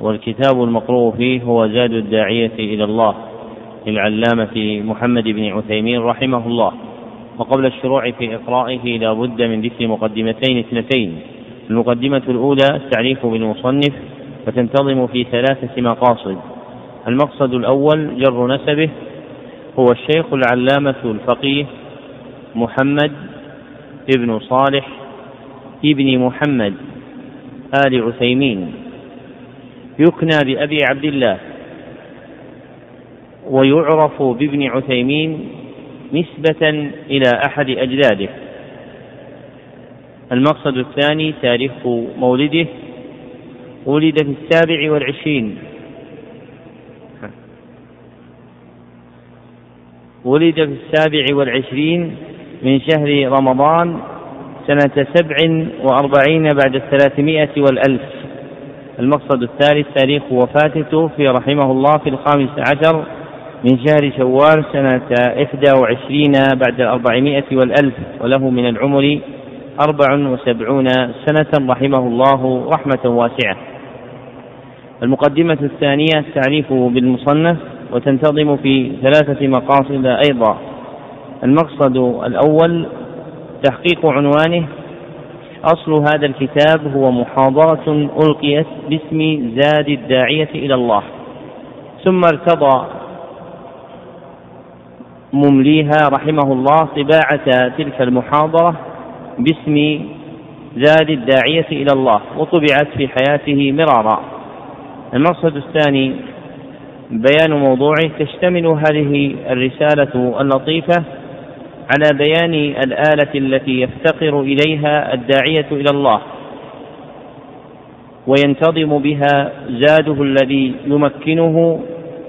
والكتاب المقروء فيه هو زاد الداعية إلى الله للعلامة محمد بن عثيمين رحمه الله. وقبل الشروع في إقرائه لا بد من ذكر مقدمتين اثنتين. المقدمة الأولى التعريف بالمصنف وتنتظم في ثلاثة مقاصد. المقصد الأول جر نسبه هو الشيخ العلامة الفقيه محمد ابن صالح ابن محمد آل عثيمين. يكنى بأبي عبد الله ويعرف بابن عثيمين نسبة إلى أحد أجداده. المقصد الثاني تاريخ مولده ولد في السابع والعشرين. ولد في السابع والعشرين من شهر رمضان سنة سبع وأربعين بعد الثلاثمائة والألف. المقصد الثالث تاريخ وفاته في رحمه الله في الخامس عشر من شهر شوال سنة إحدى وعشرين بعد الأربعمائة والألف وله من العمر أربع وسبعون سنة رحمه الله رحمة واسعة. المقدمة الثانية التعريف بالمصنف وتنتظم في ثلاثة مقاصد أيضا. المقصد الأول تحقيق عنوانه أصل هذا الكتاب هو محاضرة ألقيت باسم زاد الداعية إلى الله. ثم ارتضى ممليها رحمه الله طباعة تلك المحاضرة باسم زاد الداعية إلى الله وطبعت في حياته مرارا. المقصد الثاني بيان موضوعه تشتمل هذه الرسالة اللطيفة على بيان الآلة التي يفتقر إليها الداعية إلى الله وينتظم بها زاده الذي يمكنه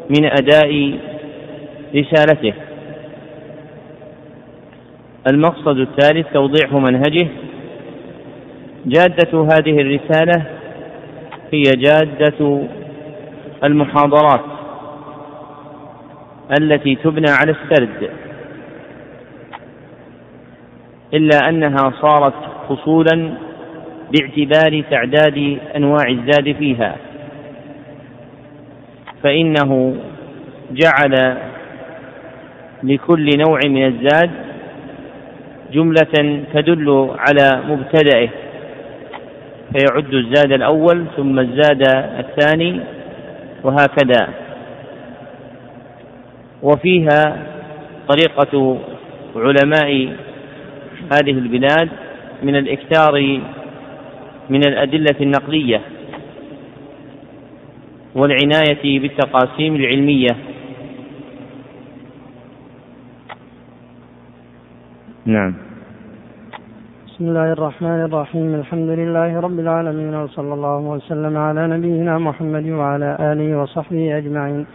من أداء رسالته. المقصد الثالث توضيح منهجه. جادة هذه الرسالة هي جادة المحاضرات التي تبنى على السرد. إلا أنها صارت فصولا باعتبار تعداد أنواع الزاد فيها. فإنه جعل لكل نوع من الزاد جملة تدل على مبتدئه فيعد الزاد الأول ثم الزاد الثاني وهكذا. وفيها طريقة علماء هذه البلاد من الإكثار من الأدلة النقلية والعناية بالتقاسيم العلمية. نعم. بسم الله الرحمن الرحيم. الحمد لله رب العالمين وصلى الله وسلم على نبينا محمد وعلى آله وصحبه أجمعين.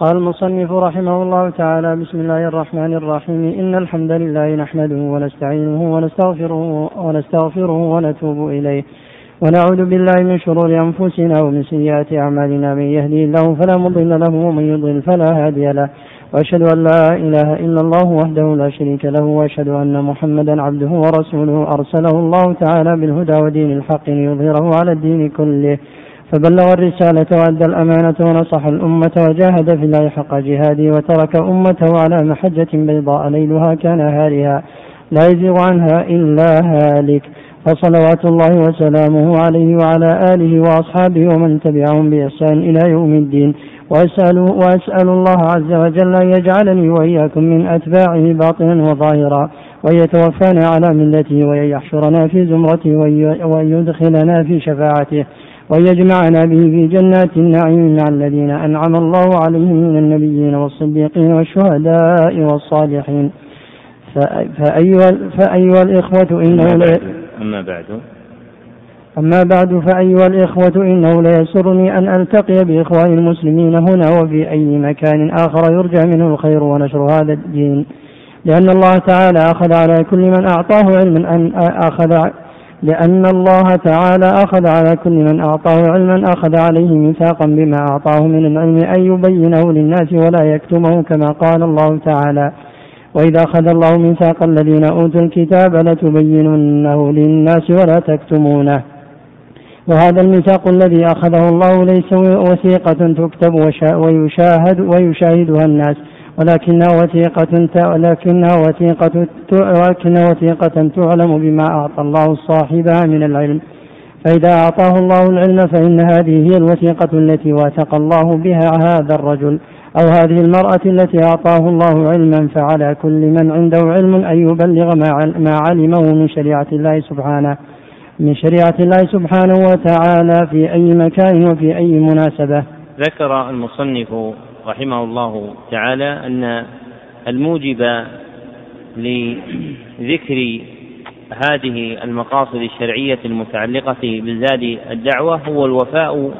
قال المصنف رحمه الله تعالى بسم الله الرحمن الرحيم. إن الحمد لله نحمده ونستعينه ونستغفره ونستغفره ونتوب إليه. ونعوذ بالله من شرور أنفسنا ومن سيئات أعمالنا. من يهدي الله فلا مضل له ومن يضلل فلا هادي له. وأشهد أن لا إله إلا الله وحده لا شريك له وأشهد أن محمدا عبده ورسوله. أرسله الله تعالى بالهدى ودين الحق ليظهره على الدين كله. فبلغ الرسالة وأدى الأمانة ونصح الأمة وجاهد في الله حق جهاده وترك أمته على محجة بيضاء ليلها كان هارها لا يزيغ عنها إلا هالك. فصلوات الله وسلامه عليه وعلى آله وأصحابه ومن تبعهم بإحسان إلى يوم الدين. وأسأل, وأسأل الله عز وجل أن يجعلني وإياكم من أتباعه باطنا وظاهرا وأن يتوفانا على ملته وأن يحشرنا في زمرته وأن يدخلنا في شفاعته. وأن يجمعنا به في جنات النعيم مع الذين أنعم الله عليهم من النبيين والصديقين والشهداء والصالحين. فأيها, فأيها الإخوة إنه أما بعد أما بعد. فأيها الإخوة إنه ليسرني أن ألتقي بإخواني المسلمين هنا وفي أي مكان آخر يرجى منه الخير ونشر هذا الدين. لأن الله تعالى أخذ على كل من أعطاه علما أن أخذ لأن الله تعالى أخذ على كل من أعطاه علما أخذ عليه ميثاقا بما أعطاه من العلم أن يبينه للناس ولا يكتمه كما قال الله تعالى وإذا أخذ الله ميثاق الذين أوتوا الكتاب لتبيننه للناس ولا تكتمونه. وهذا الميثاق الذي أخذه الله ليس وثيقة تكتب ويشاهد ويشاهدها الناس. ولكنها وثيقة ولكنها وثيقة ولكنها وثيقة تعلم بما أعطى الله صاحبها من العلم. فإذا أعطاه الله العلم فإن هذه هي الوثيقة التي واثق الله بها هذا الرجل أو هذه المرأة التي أعطاه الله علما فعلى كل من عنده علم أن يبلغ ما علمه من شريعة الله سبحانه. من شريعة الله سبحانه وتعالى في أي مكان وفي أي مناسبة. ذكر المصنف رحمه الله تعالى أن الموجب لذكر هذه المقاصد الشرعية المتعلقة بزاد الدعوة هو الوفاء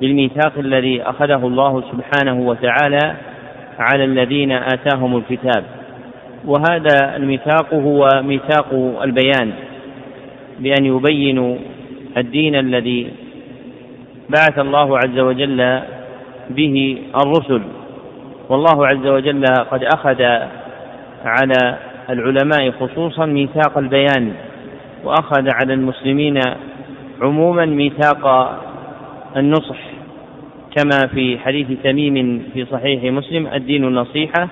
بالميثاق الذي أخذه الله سبحانه وتعالى على الذين آتاهم الكتاب. وهذا الميثاق هو ميثاق البيان بأن يبينوا الدين الذي بعث الله عز وجل به الرسل. والله عز وجل قد أخذ على العلماء خصوصا ميثاق البيان وأخذ على المسلمين عموما ميثاق النصح. كما في حديث تميم في صحيح مسلم الدين النصيحة.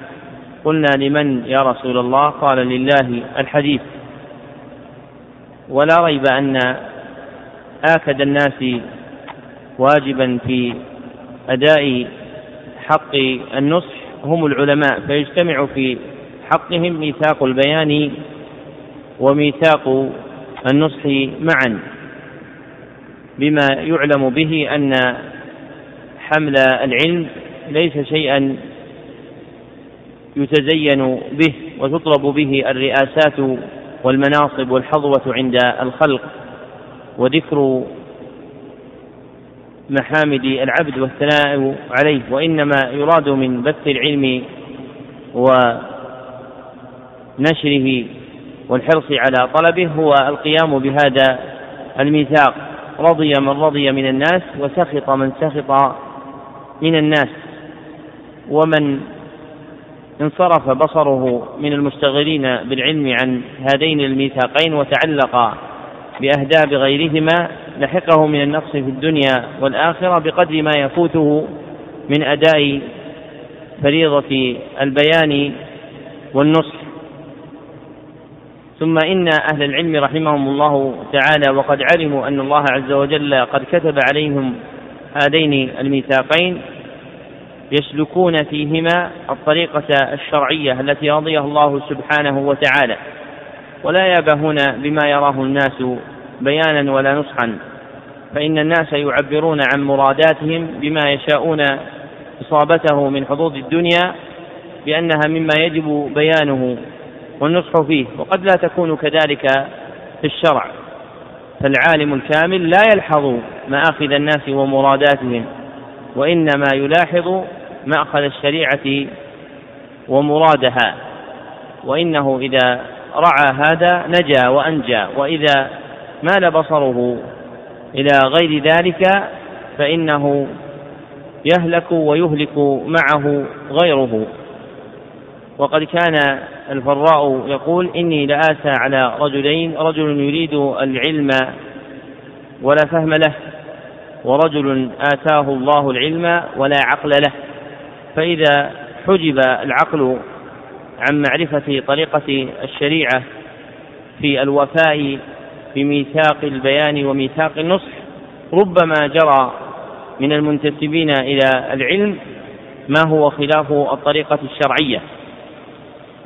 قلنا لمن يا رسول الله؟ قال لله الحديث. ولا ريب أن آكد الناس واجبا في أداء حق النصح هم العلماء فيجتمع في حقهم ميثاق البيان وميثاق النصح معا. بما يعلم به أن حمل العلم ليس شيئا يتزين به وتطلب به الرئاسات والمناصب والحظوة عند الخلق وذكر محامد العبد والثناء عليه وإنما يراد من بث العلم ونشره والحرص على طلبه هو القيام بهذا الميثاق. رضي من رضي من الناس وسخط من سخط من الناس ومن انصرف بصره من المشتغلين بالعلم عن هذين الميثاقين وتعلق بأهداب غيرهما لحقه من النقص في الدنيا والآخرة بقدر ما يفوته من أداء فريضة البيان والنصح. ثم إن أهل العلم رحمهم الله تعالى وقد علموا أن الله عز وجل قد كتب عليهم هذين الميثاقين يسلكون فيهما الطريقة الشرعية التي رضيها الله سبحانه وتعالى. ولا يابهون بما يراه الناس بيانا ولا نصحا. فإن الناس يعبرون عن مراداتهم بما يشاءون إصابته من حظوظ الدنيا بأنها مما يجب بيانه والنصح فيه وقد لا تكون كذلك في الشرع. فالعالم الكامل لا يلحظ مآخذ الناس ومراداتهم وإنما يلاحظ مأخذ الشريعة ومرادها. وإنه إذا رعى هذا نجا وأنجى وإذا مال بصره إلى غير ذلك فإنه يهلك ويهلك معه غيره. وقد كان الفراء يقول إني لآسى على رجلين رجل يريد العلم ولا فهم له ورجل آتاه الله العلم ولا عقل له. فإذا حجب العقل عن معرفة طريقة الشريعة في الوفاء بميثاق البيان وميثاق النصح ربما جرى من المنتسبين إلى العلم ما هو خلاف الطريقة الشرعية.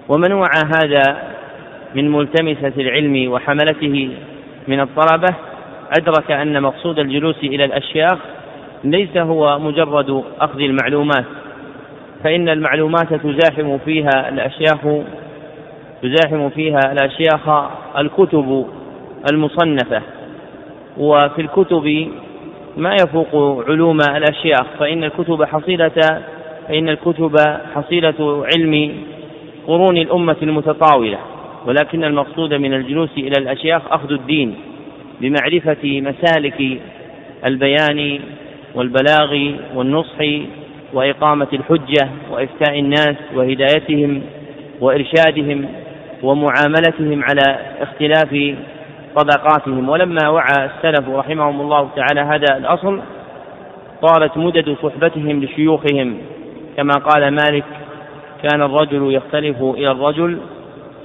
ومن وعى هذا من ملتمسة العلم وحملته من الطلبة أدرك أن مقصود الجلوس إلى الأشياخ ليس هو مجرد أخذ المعلومات فإن المعلومات تزاحم فيها الأشياخ تزاحم فيها الأشياخ الكتب المصنفة. وفي الكتب ما يفوق علوم الأشياخ فإن الكتب حصيلة فإن الكتب حصيلة علم قرون الأمة المتطاولة. ولكن المقصود من الجلوس إلى الأشياخ أخذ الدين بمعرفة مسالك البيان والبلاغ والنصح وإقامة الحجة وإفتاء الناس وهدايتهم وإرشادهم ومعاملتهم على اختلاف طبقاتهم ولما وعى السلف رحمهم الله تعالى هذا الأصل طالت مدد صحبتهم لشيوخهم. كما قال مالك كان الرجل يختلف إلى الرجل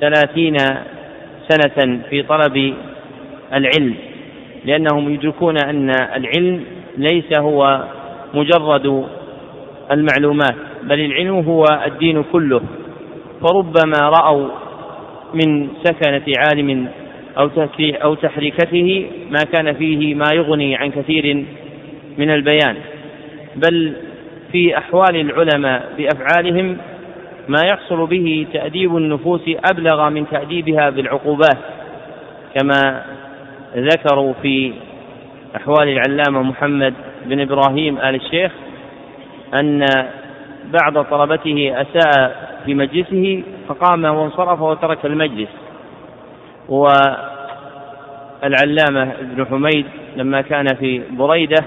ثلاثين سنة في طلب العلم لأنهم يدركون أن العلم ليس هو مجرد المعلومات بل العلم هو الدين كله. فربما رأوا من سكنة عالم أو أو تحريكته ما كان فيه ما يغني عن كثير من البيان. بل في أحوال العلماء بأفعالهم ما يحصل به تأديب النفوس أبلغ من تأديبها بالعقوبات كما ذكروا في أحوال العلامة محمد بن إبراهيم آل الشيخ أن بعض طلبته أساء في مجلسه فقام وانصرف وترك المجلس. والعلامة ابن حميد لما كان في بريدة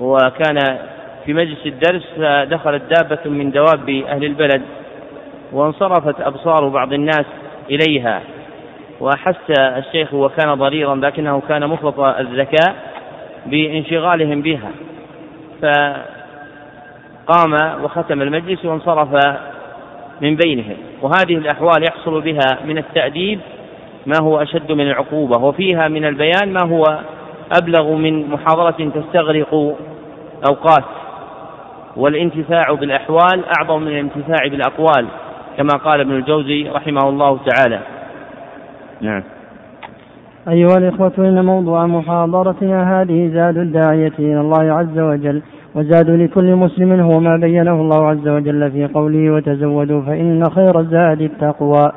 وكان في مجلس الدرس فدخلت دابة من دواب أهل البلد وانصرفت أبصار بعض الناس إليها. وأحس الشيخ وكان ضريرا لكنه كان مفرط الذكاء بانشغالهم بها. فقام وختم المجلس وانصرف من بينهم. وهذه الأحوال يحصل بها من التأديب ما هو أشد من العقوبة وفيها من البيان ما هو أبلغ من محاضرة تستغرق أوقات والانتفاع بالأحوال أعظم من الانتفاع بالأقوال كما قال ابن الجوزي رحمه الله تعالى. نعم. أيها الإخوة إن موضوع محاضرتنا هذه زاد الداعية إلى الله عز وجل وزاد لكل مسلم هو ما بينه الله عز وجل في قوله وتزودوا فإن خير الزاد التقوى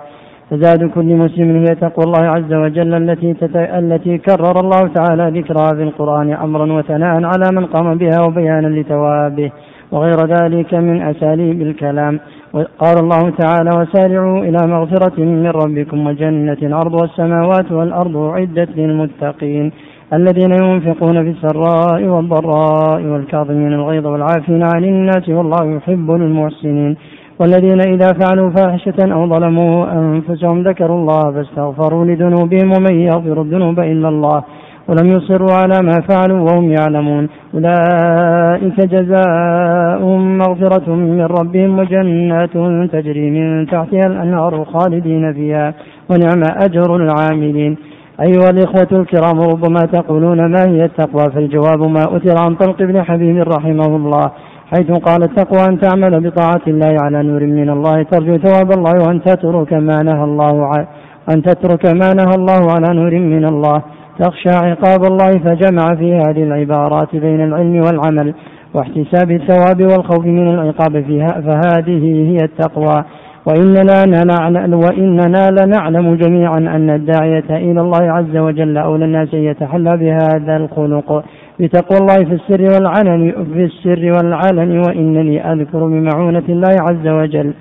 فزاد كل مسلم هي تقوى الله عز وجل التي تت... التي كرر الله تعالى ذكرها في القرآن أمرا وثناء على من قام بها وبيانا لثوابه. وغير ذلك من أساليب الكلام. قال الله تعالى وسارعوا إلى مغفرة من ربكم وجنة عرضها السماوات والأرض أعدت للمتقين الذين ينفقون في السراء والضراء والكاظمين الغيظ والعافين عن الناس والله يحب المحسنين. والذين إذا فعلوا فاحشة أو ظلموا أنفسهم ذكروا الله فاستغفروا لذنوبهم ومن يغفر الذنوب إلا الله ولم يصروا على ما فعلوا وهم يعلمون. أولئك جزاؤهم مغفرة من ربهم وجنات تجري من تحتها الأنهار خالدين فيها ونعم أجر العاملين. أيها الإخوة الكرام ربما تقولون ما هي التقوى؟ فالجواب ما أثر عن طلق بن حبيب رحمه الله. حيث قال التقوى أن تعمل بطاعة الله على نور من الله ترجو ثواب الله وأن تترك ما نهى الله أن تترك ما نهى الله على نور من الله. تخشى عقاب الله فجمع في هذه العبارات بين العلم والعمل واحتساب الثواب والخوف من العقاب فيها فهذه هي التقوى. وإننا لنعلم وإننا لنعلم جميعا أن الداعية إلى الله عز وجل أولى الناس يتحلى بهذا الخلق. بتقوى الله في السر والعلن في السر والعلن وإنني أذكر بمعونة الله عز وجل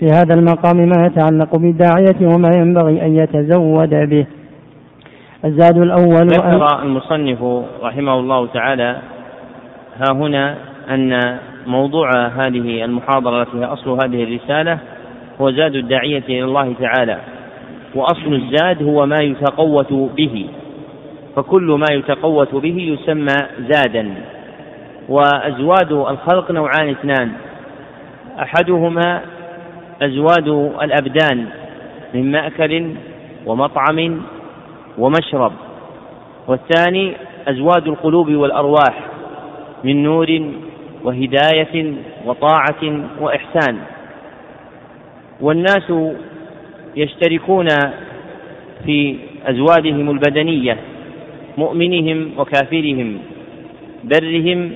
في هذا المقام ما يتعلق بالداعية وما ينبغي أن يتزود به. الزاد الأول ذكر المصنف رحمه الله تعالى ها هنا أن موضوع هذه المحاضرة التي هي أصل هذه الرسالة هو زاد الداعية إلى الله تعالى وأصل الزاد هو ما يتقوت به. فكل ما يتقوت به يسمى زادا. وأزواد الخلق نوعان اثنان. أحدهما أزواد الأبدان من مأكل ومطعم ومشرب. والثاني أزواد القلوب والأرواح من نور وهداية وطاعة وإحسان. والناس يشتركون في أزوادهم البدنية. مؤمنهم وكافرهم برهم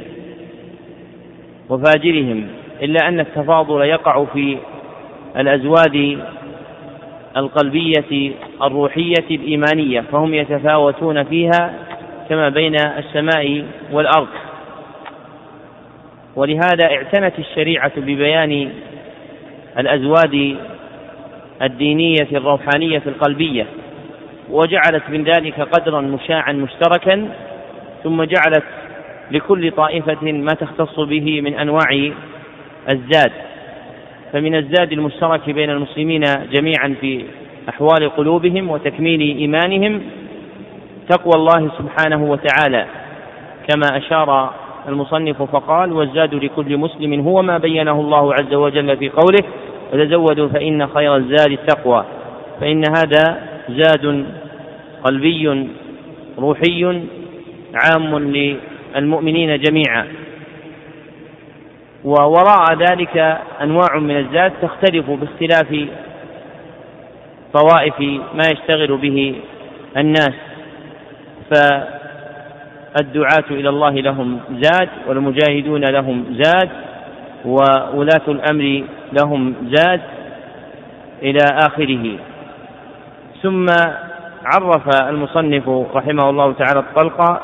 وفاجرهم إلا أن التفاضل يقع في الأزواد القلبية الروحية الإيمانية فهم يتفاوتون فيها كما بين السماء والأرض. ولهذا اعتنت الشريعة ببيان الأزواد الدينية الروحانية القلبية. وجعلت من ذلك قدرا مشاعا مشتركا ثم جعلت لكل طائفة ما تختص به من أنواع الزاد. فمن الزاد المشترك بين المسلمين جميعا في أحوال قلوبهم وتكميل إيمانهم تقوى الله سبحانه وتعالى. كما أشار المصنف فقال والزاد لكل مسلم هو ما بينه الله عز وجل في قوله وتزودوا فإن خير الزاد التقوى فإن هذا زاد قلبي روحي عام للمؤمنين جميعا. ووراء ذلك أنواع من الزاد تختلف باختلاف طوائف ما يشتغل به الناس. فالدعاة إلى الله لهم زاد والمجاهدون لهم زاد وولاة الأمر لهم زاد إلى آخره. ثم عرف المصنف رحمه الله تعالى الطلقة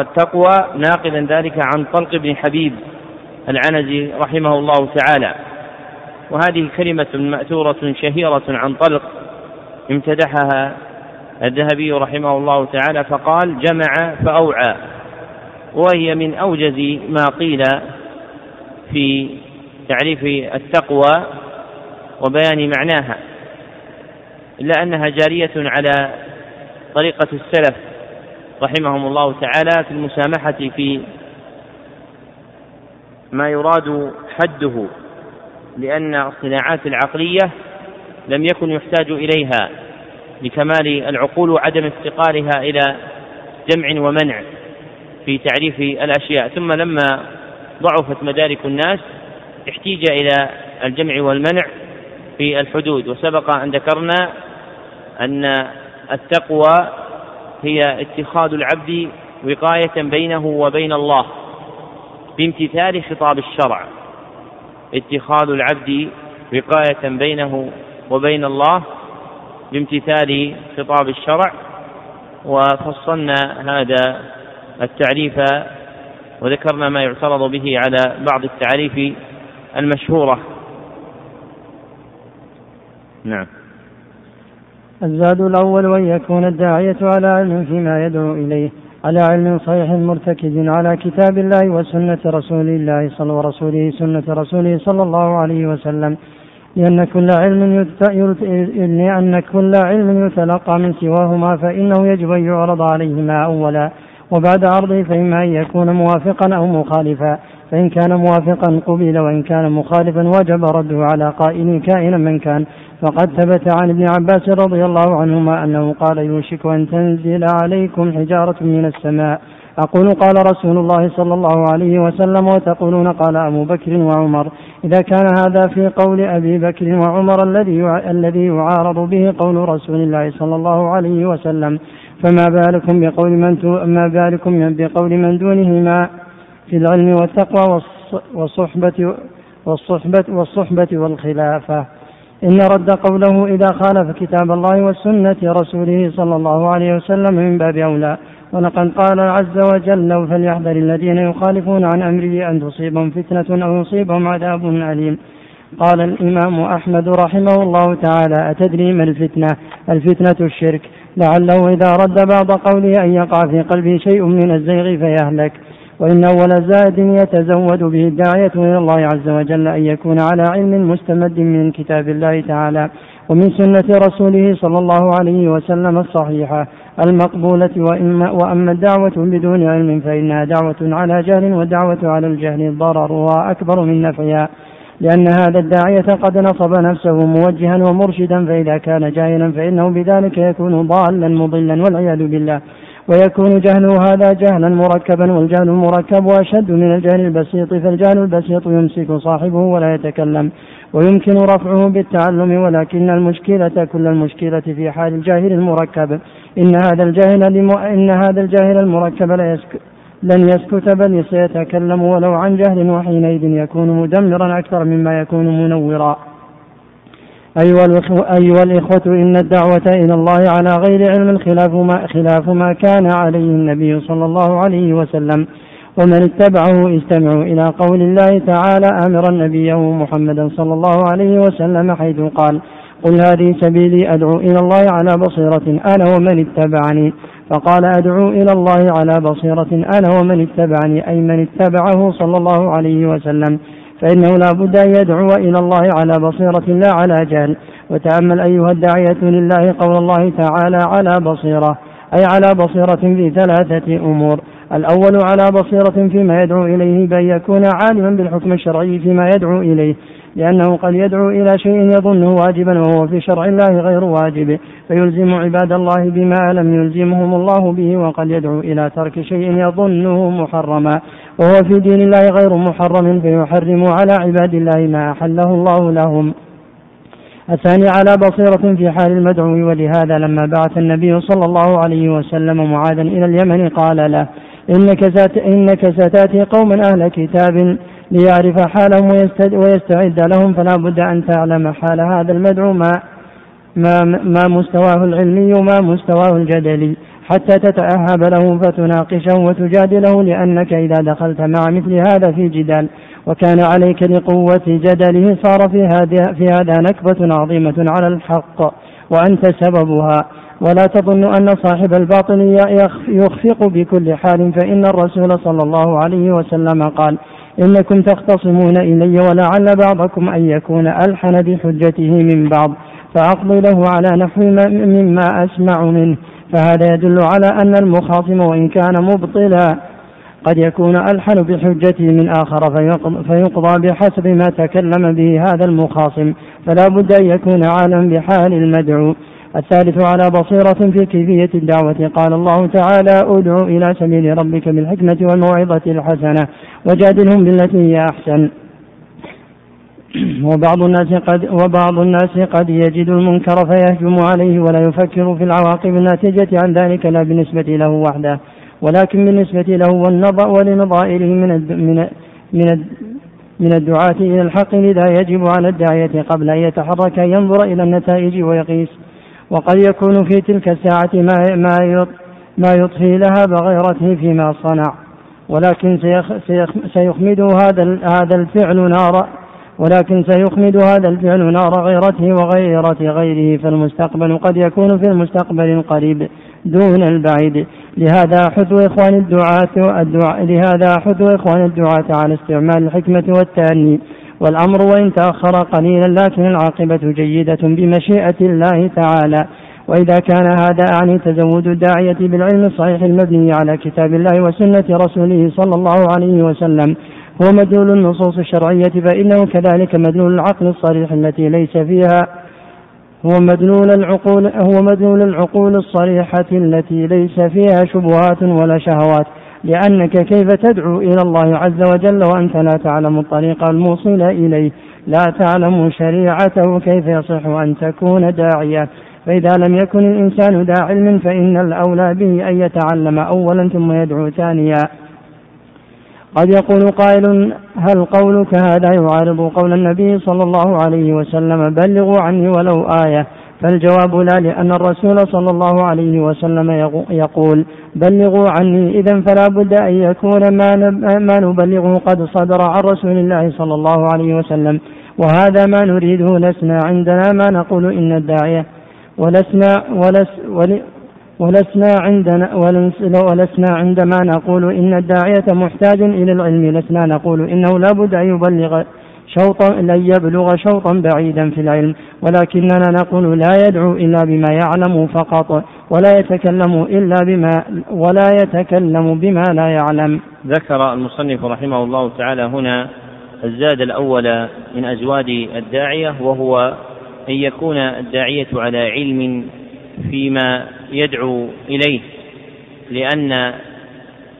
التقوى ناقلا ذلك عن طلق بن حبيب العنزي رحمه الله تعالى. وهذه كلمة مأثورة شهيرة عن طلق امتدحها الذهبي رحمه الله تعالى فقال جمع فأوعى. وهي من أوجز ما قيل في تعريف التقوى وبيان معناها. إلا أنها جارية على طريقة السلف رحمهم الله تعالى في المسامحة في ما يراد حده لأن الصناعات العقلية لم يكن يحتاج إليها لكمال العقول وعدم افتقارها إلى جمع ومنع في تعريف الأشياء. ثم لما ضعفت مدارك الناس احتيج إلى الجمع والمنع في الحدود. وسبق أن ذكرنا أن التقوى هي اتخاذ العبد وقاية بينه وبين الله بامتثال خطاب الشرع. اتخاذ العبد وقاية بينه وبين الله بامتثال خطاب الشرع. وفصلنا هذا التعريف وذكرنا ما يعترض به على بعض التعريف المشهورة. نعم. الزاد الأول وأن يكون الداعية على علم فيما يدعو إليه على علم صحيح مرتكز على كتاب الله وسنة رسول الله صلى ورسوله سنة رسوله صلى الله عليه وسلم. لأن كل علم لأن كل علم يتلقى من سواهما فإنه يجب أن يعرض عليهما أولا وبعد عرضه فإما أن يكون موافقا أو مخالفا. فإن كان موافقا قبل وإن كان مخالفا وجب رده على قائل كائنا من كان. فقد ثبت عن ابن عباس رضي الله عنهما أنه قال يوشك أن تنزل عليكم حجارة من السماء. أقول قال رسول الله صلى الله عليه وسلم وتقولون قال أبو بكر وعمر. إذا كان هذا في قول أبي بكر وعمر الذي الذي يعارض به قول رسول الله صلى الله عليه وسلم. فما بالكم بقول من ما بالكم بقول من دونهما في العلم والتقوى والصحبة والصحبة والصحبة والخلافة. إن رد قوله إذا خالف كتاب الله والسنة رسوله صلى الله عليه وسلم من باب أولى. ولقد قال عز وجل فليحذر الذين يخالفون عن أمره أن تصيبهم فتنة أو يصيبهم عذاب أليم. قال الإمام أحمد رحمه الله تعالى أتدري ما الفتنة؟ الفتنة الشرك. لعله إذا رد بعض قوله أن يقع في قلبه شيء من الزيغ فيهلك. وإن أول زاد يتزود به الداعية إلى الله عز وجل أن يكون على علم مستمد من كتاب الله تعالى ومن سنة رسوله صلى الله عليه وسلم الصحيحة المقبولة وإما وأما الدعوة بدون علم فإنها دعوة على جهل والدعوة على الجهل ضررها أكبر من نفعها لأن هذا الداعية قد نصب نفسه موجها ومرشدا فإذا كان جاهلا فإنه بذلك يكون ضالا مضلا والعياذ بالله. ويكون جهله هذا جهلا مركبا والجهل المركب أشد من الجهل البسيط فالجهل البسيط يمسك صاحبه ولا يتكلم ويمكن رفعه بالتعلم ولكن المشكلة كل المشكلة في حال الجاهل المركب. إن هذا الجاهل إن هذا الجاهل المركب لا يسكت لن يسكت بل سيتكلم ولو عن جهل وحينئذ يكون مدمرا أكثر مما يكون منورا. أيها الإخوة, أيها الإخوة إن الدعوة إلى الله على غير علم خلاف ما, خلاف ما كان عليه النبي صلى الله عليه وسلم. ومن اتبعه استمعوا إلى قول الله تعالى آمرا نبيه محمدا صلى الله عليه وسلم حيث قال قل هذه سبيلي أدعو إلى الله على بصيرة أنا ومن اتبعني. فقال أدعو إلى الله على بصيرة أنا ومن اتبعني أي من اتبعه صلى الله عليه وسلم. فإنه لا بد أن يدعو إلى الله على بصيرة لا على جهل. وتأمل أيها الداعية لله قول الله تعالى على بصيرة أي على بصيرة في ثلاثة أمور. الأول على بصيرة فيما يدعو إليه بأن يكون عالما بالحكم الشرعي فيما يدعو إليه. لأنه قد يدعو إلى شيء يظنه واجبا وهو في شرع الله غير واجب. فيلزم عباد الله بما لم يلزمهم الله به وقد يدعو إلى ترك شيء يظنه محرما. وهو في دين الله غير محرم فيحرم على عباد الله ما أحله الله لهم. الثاني على بصيرة في حال المدعو ولهذا لما بعث النبي صلى الله عليه وسلم معاذا إلى اليمن قال له إنك, إنك ستأتي قوما أهل كتاب ليعرف حالهم ويستعد لهم فلا بد أن تعلم حال هذا المدعو ما ما, ما مستواه العلمي وما مستواه الجدلي. حتى تتأهب له فتناقشه وتجادله لأنك إذا دخلت مع مثل هذا في جدال. وكان عليك لقوة جدله صار في هذا في هذا نكبة عظيمة على الحق وأنت سببها. ولا تظن أن صاحب الباطل يخفق بكل حال فإن الرسول صلى الله عليه وسلم قال إنكم تختصمون إلي ولعل بعضكم أن يكون ألحن بحجته من بعض فأقضي له على نحو مما أسمع منه. فهذا يدل على أن المخاصم وإن كان مبطلا قد يكون ألحن بحجته من آخر فيقضى بحسب ما تكلم به هذا المخاصم. فلا بد أن يكون عالما بحال المدعو. الثالث على بصيرة في كيفية الدعوة. قال الله تعالى ادع إلى سبيل ربك بالحكمة والموعظة الحسنة وجادلهم بالتي هي أحسن. وبعض الناس قد وبعض الناس قد يجد المنكر فيهجم عليه ولا يفكر في العواقب الناتجة عن ذلك لا بالنسبة له وحده. ولكن بالنسبة له والنظر ولنظائره من من من من الدعاة إلى الحق لذا يجب على الداعية قبل أن يتحرك أن ينظر إلى النتائج ويقيس. وقد يكون في تلك الساعة ما ما ما يطفي لها بغيرته فيما صنع. ولكن سيخمد هذا هذا الفعل نار ولكن سيخمد هذا الفعل نار غيرته وغيرة غيره فالمستقبل قد يكون في المستقبل القريب دون البعيد. لهذا حث إخوان الدعاة الدعاء لهذا حث إخوان الدعاة على استعمال الحكمة والتأني. والأمر وإن تأخر قليلا لكن العاقبة جيدة بمشيئة الله تعالى. وإذا كان هذا أعني تزود الداعية بالعلم الصحيح المبني على كتاب الله وسنة رسوله صلى الله عليه وسلم. هو مدلول النصوص الشرعية فإنه كذلك مدلول العقل الصريح التي ليس فيها. هو مدلول العقول هو مدلول العقول الصريحة التي ليس فيها شبهات ولا شهوات. لأنك كيف تدعو إلى الله عز وجل وأنت لا تعلم الطريق الموصل إليه؟ لا تعلم شريعته كيف يصح أن تكون داعية. فإذا لم يكن الإنسان ذا علم فإن الأولى به أن يتعلم أولا ثم يدعو ثانيا. قد يقول قائل هل قولك هذا؟ يعارض قول النبي صلى الله عليه وسلم بلغوا عني ولو آية. فالجواب لا لأن الرسول صلى الله عليه وسلم يقول بلغوا عني. إذا فلا بد أن يكون ما ما نبلغه قد صدر عن رسول الله صلى الله عليه وسلم. وهذا ما نريده لسنا عندنا ما نقول إن الداعية ولسنا ولس ولسنا عندنا ولسنا عندما نقول. إن الداعية محتاج إلى العلم. لسنا نقول إنه لا بد أن يبلغ شوطا لن يبلغ شوطا بعيدا في العلم. ولكننا نقول لا يدعو إلا بما يعلم فقط ولا يتكلم إلا بما ولا يتكلم بما لا يعلم. ذكر المصنف رحمه الله تعالى هنا الزاد الأول من أزواد الداعية وهو أن يكون الداعية على علم فيما يدعو إليه لأن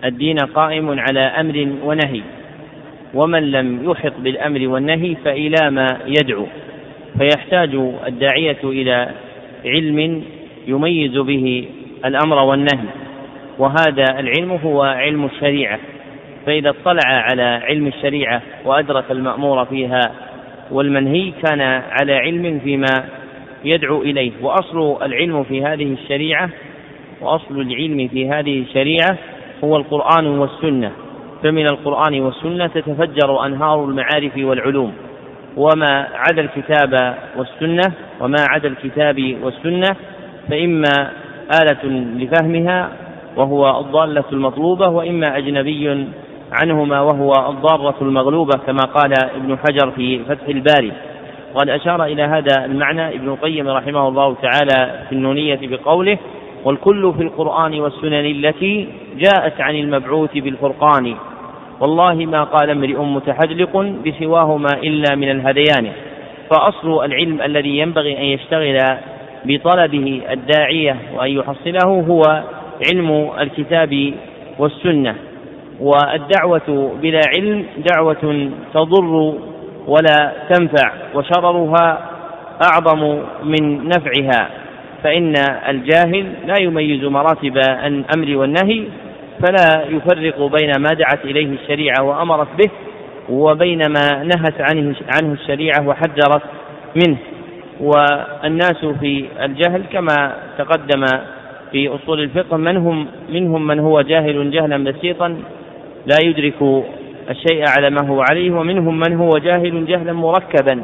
الدين قائم على أمر ونهي. ومن لم يحط بالأمر والنهي فإلى ما يدعو. فيحتاج الداعية إلى علم يميز به الأمر والنهي. وهذا العلم هو علم الشريعة. فإذا اطلع على علم الشريعة وأدرك المأمور فيها والمنهي كان على علم فيما يدعو إليه. وأصل العلم في هذه الشريعة وأصل العلم في هذه الشريعة هو القرآن والسنة. فمن القرآن والسنة تتفجر أنهار المعارف والعلوم. وما عدا الكتاب والسنة وما عدا الكتاب والسنة فإما آلة لفهمها وهو الضالة المطلوبة وإما أجنبي عنهما وهو الضارة المغلوبة كما قال ابن حجر في فتح الباري. وقد أشار إلى هذا المعنى ابن القيم رحمه الله تعالى في النونية بقوله والكل في القرآن والسنن التي جاءت عن المبعوث بالفرقان والله ما قال امرئ متحدلق بسواهما إلا من الهذيان فأصل العلم الذي ينبغي أن يشتغل بطلبه الداعية وأن يحصله هو علم الكتاب والسنة والدعوة بلا علم دعوة تضر ولا تنفع وشررها أعظم من نفعها فإن الجاهل لا يميز مراتب الأمر والنهي فلا يفرق بين ما دعت إليه الشريعة وأمرت به وبين ما نهت عنه عنه الشريعة وحذرت منه. والناس في الجهل كما تقدم في أصول الفقه من هم منهم من هو جاهل جهلا بسيطا لا يدرك الشيء على ما هو عليه ومنهم من هو جاهل جهلا مركبا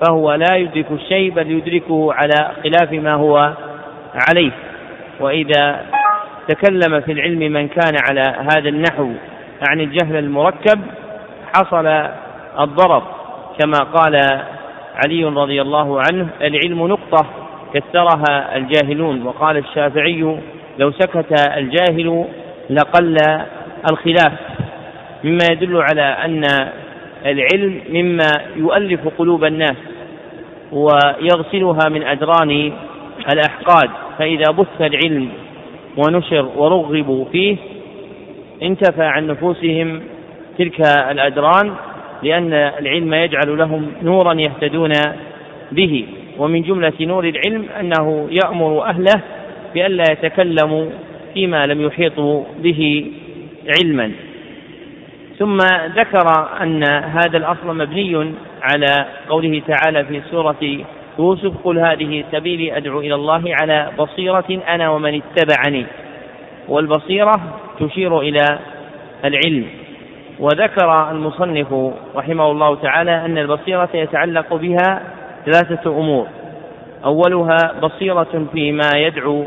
فهو لا يدرك الشيء بل يدركه على خلاف ما هو عليه. وإذا تكلم في العلم من كان على هذا النحو عن الجهل المركب حصل الضرر. كما قال علي رضي الله عنه العلم نقطة كسرها الجاهلون. وقال الشافعي لو سكت الجاهل لقل الخلاف. مما يدل على أن العلم مما يؤلف قلوب الناس ويغسلها من أدران الأحقاد. فإذا بث العلم ونشر ورغبوا فيه انتفى عن نفوسهم تلك الأدران لأن العلم يجعل لهم نورا يهتدون به. ومن جملة نور العلم أنه يأمر أهله بألا يتكلموا فيما لم يحيطوا به علما. ثم ذكر أن هذا الأصل مبني على قوله تعالى في سورة يوسف قل هذه سبيلي أدعو إلى الله على بصيرة أنا ومن اتبعني. والبصيرة تشير إلى العلم. وذكر المصنف رحمه الله تعالى أن البصيرة يتعلق بها ثلاثة أمور. أولها بصيرة فيما يدعو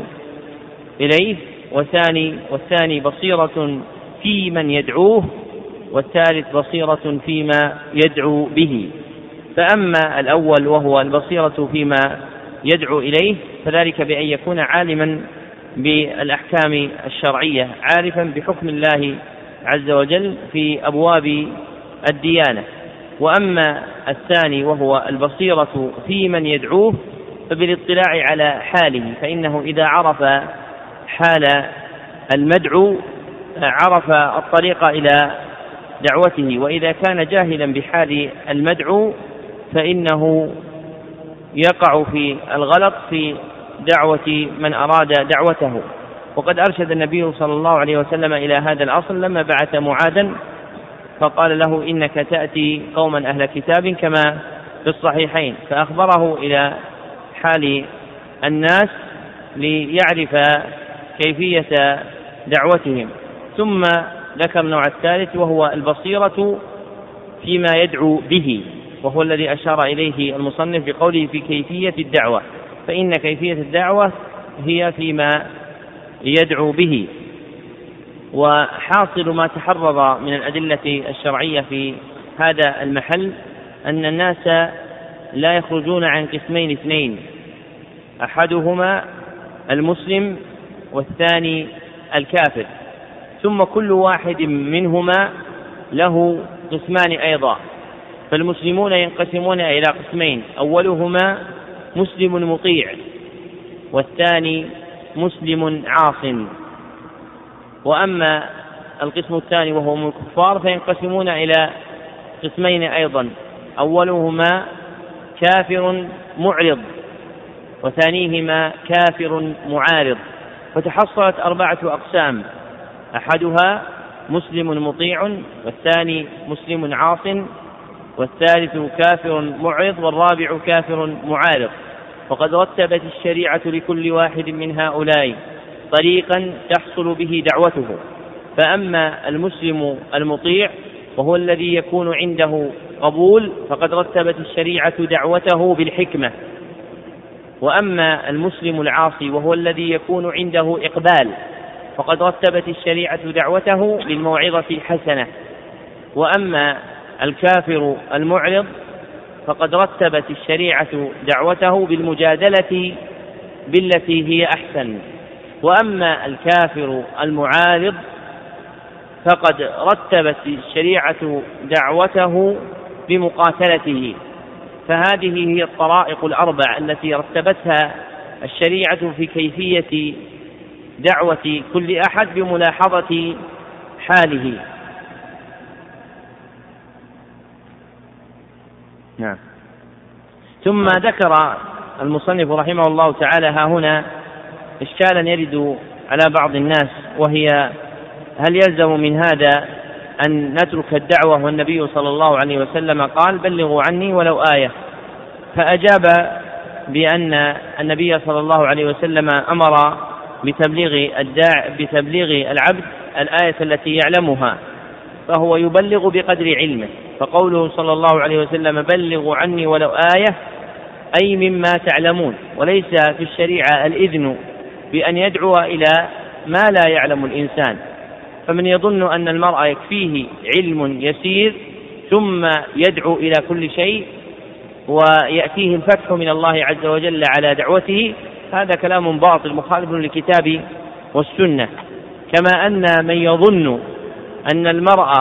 إليه والثاني والثاني بصيرة في من يدعوه. والثالث بصيرة فيما يدعو به. فأما الأول وهو البصيرة فيما يدعو إليه فذلك بأن يكون عالما بالأحكام الشرعية عارفا بحكم الله عز وجل في أبواب الديانة. وأما الثاني وهو البصيرة في من يدعوه فبالاطلاع على حاله فإنه إذا عرف حال المدعو عرف الطريق إلى دعوته وإذا كان جاهلا بحال المدعو فإنه يقع في الغلط في دعوة من أراد دعوته. وقد أرشد النبي صلى الله عليه وسلم إلى هذا الأصل لما بعث معاذا فقال له إنك تأتي قوما أهل كتاب كما في الصحيحين. فأخبره إلى حال الناس ليعرف كيفية دعوتهم. ثم ذكر النوع الثالث وهو البصيرة فيما يدعو به وهو الذي أشار إليه المصنف بقوله في كيفية الدعوة. فإن كيفية الدعوة هي فيما يدعو به وحاصل ما تحرر من الأدلة الشرعية في هذا المحل أن الناس لا يخرجون عن قسمين اثنين أحدهما المسلم والثاني الكافر. ثم كل واحد منهما له قسمان أيضا. فالمسلمون ينقسمون إلى قسمين. أولهما مسلم مطيع والثاني مسلم عاص وأما القسم الثاني وهو من الكفار فينقسمون إلى قسمين أيضا. أولهما كافر معرض وثانيهما كافر معارض. فتحصلت أربعة أقسام. أحدها مسلم مطيع والثاني مسلم عاص والثالث كافر معرض والرابع كافر معارض. وقد رتبت الشريعة لكل واحد من هؤلاء طريقا تحصل به دعوته. فأما المسلم المطيع وهو الذي يكون عنده قبول فقد رتبت الشريعة دعوته بالحكمة. وأما المسلم العاصي وهو الذي يكون عنده إقبال فقد رتبت الشريعة دعوته بالموعظة الحسنة. وأما الكافر المعرض فقد رتبت الشريعة دعوته بالمجادلة بالتي هي أحسن. وأما الكافر المعارض فقد رتبت الشريعة دعوته بمقاتلته. فهذه هي الطرائق الأربع التي رتبتها الشريعة في كيفية دعوة كل أحد بملاحظة حاله. نعم. ثم ذكر المصنف رحمه الله تعالى ها هنا إشكالا يرد على بعض الناس وهي هل يلزم من هذا أن نترك الدعوة والنبي صلى الله عليه وسلم؟ قال بلغوا عني ولو آية. فأجاب بأن النبي صلى الله عليه وسلم أمر بتبليغ الداع بتبليغ العبد الآية التي يعلمها فهو يبلغ بقدر علمه. فقوله صلى الله عليه وسلم بلغوا عني ولو آية أي مما تعلمون. وليس في الشريعة الإذن بأن يدعو إلى ما لا يعلم الإنسان. فمن يظن أن المرء يكفيه علم يسير ثم يدعو إلى كل شيء ويأتيه الفتح من الله عز وجل على دعوته هذا كلام باطل مخالف للكتاب والسنة. كما أن من يظن أن المرء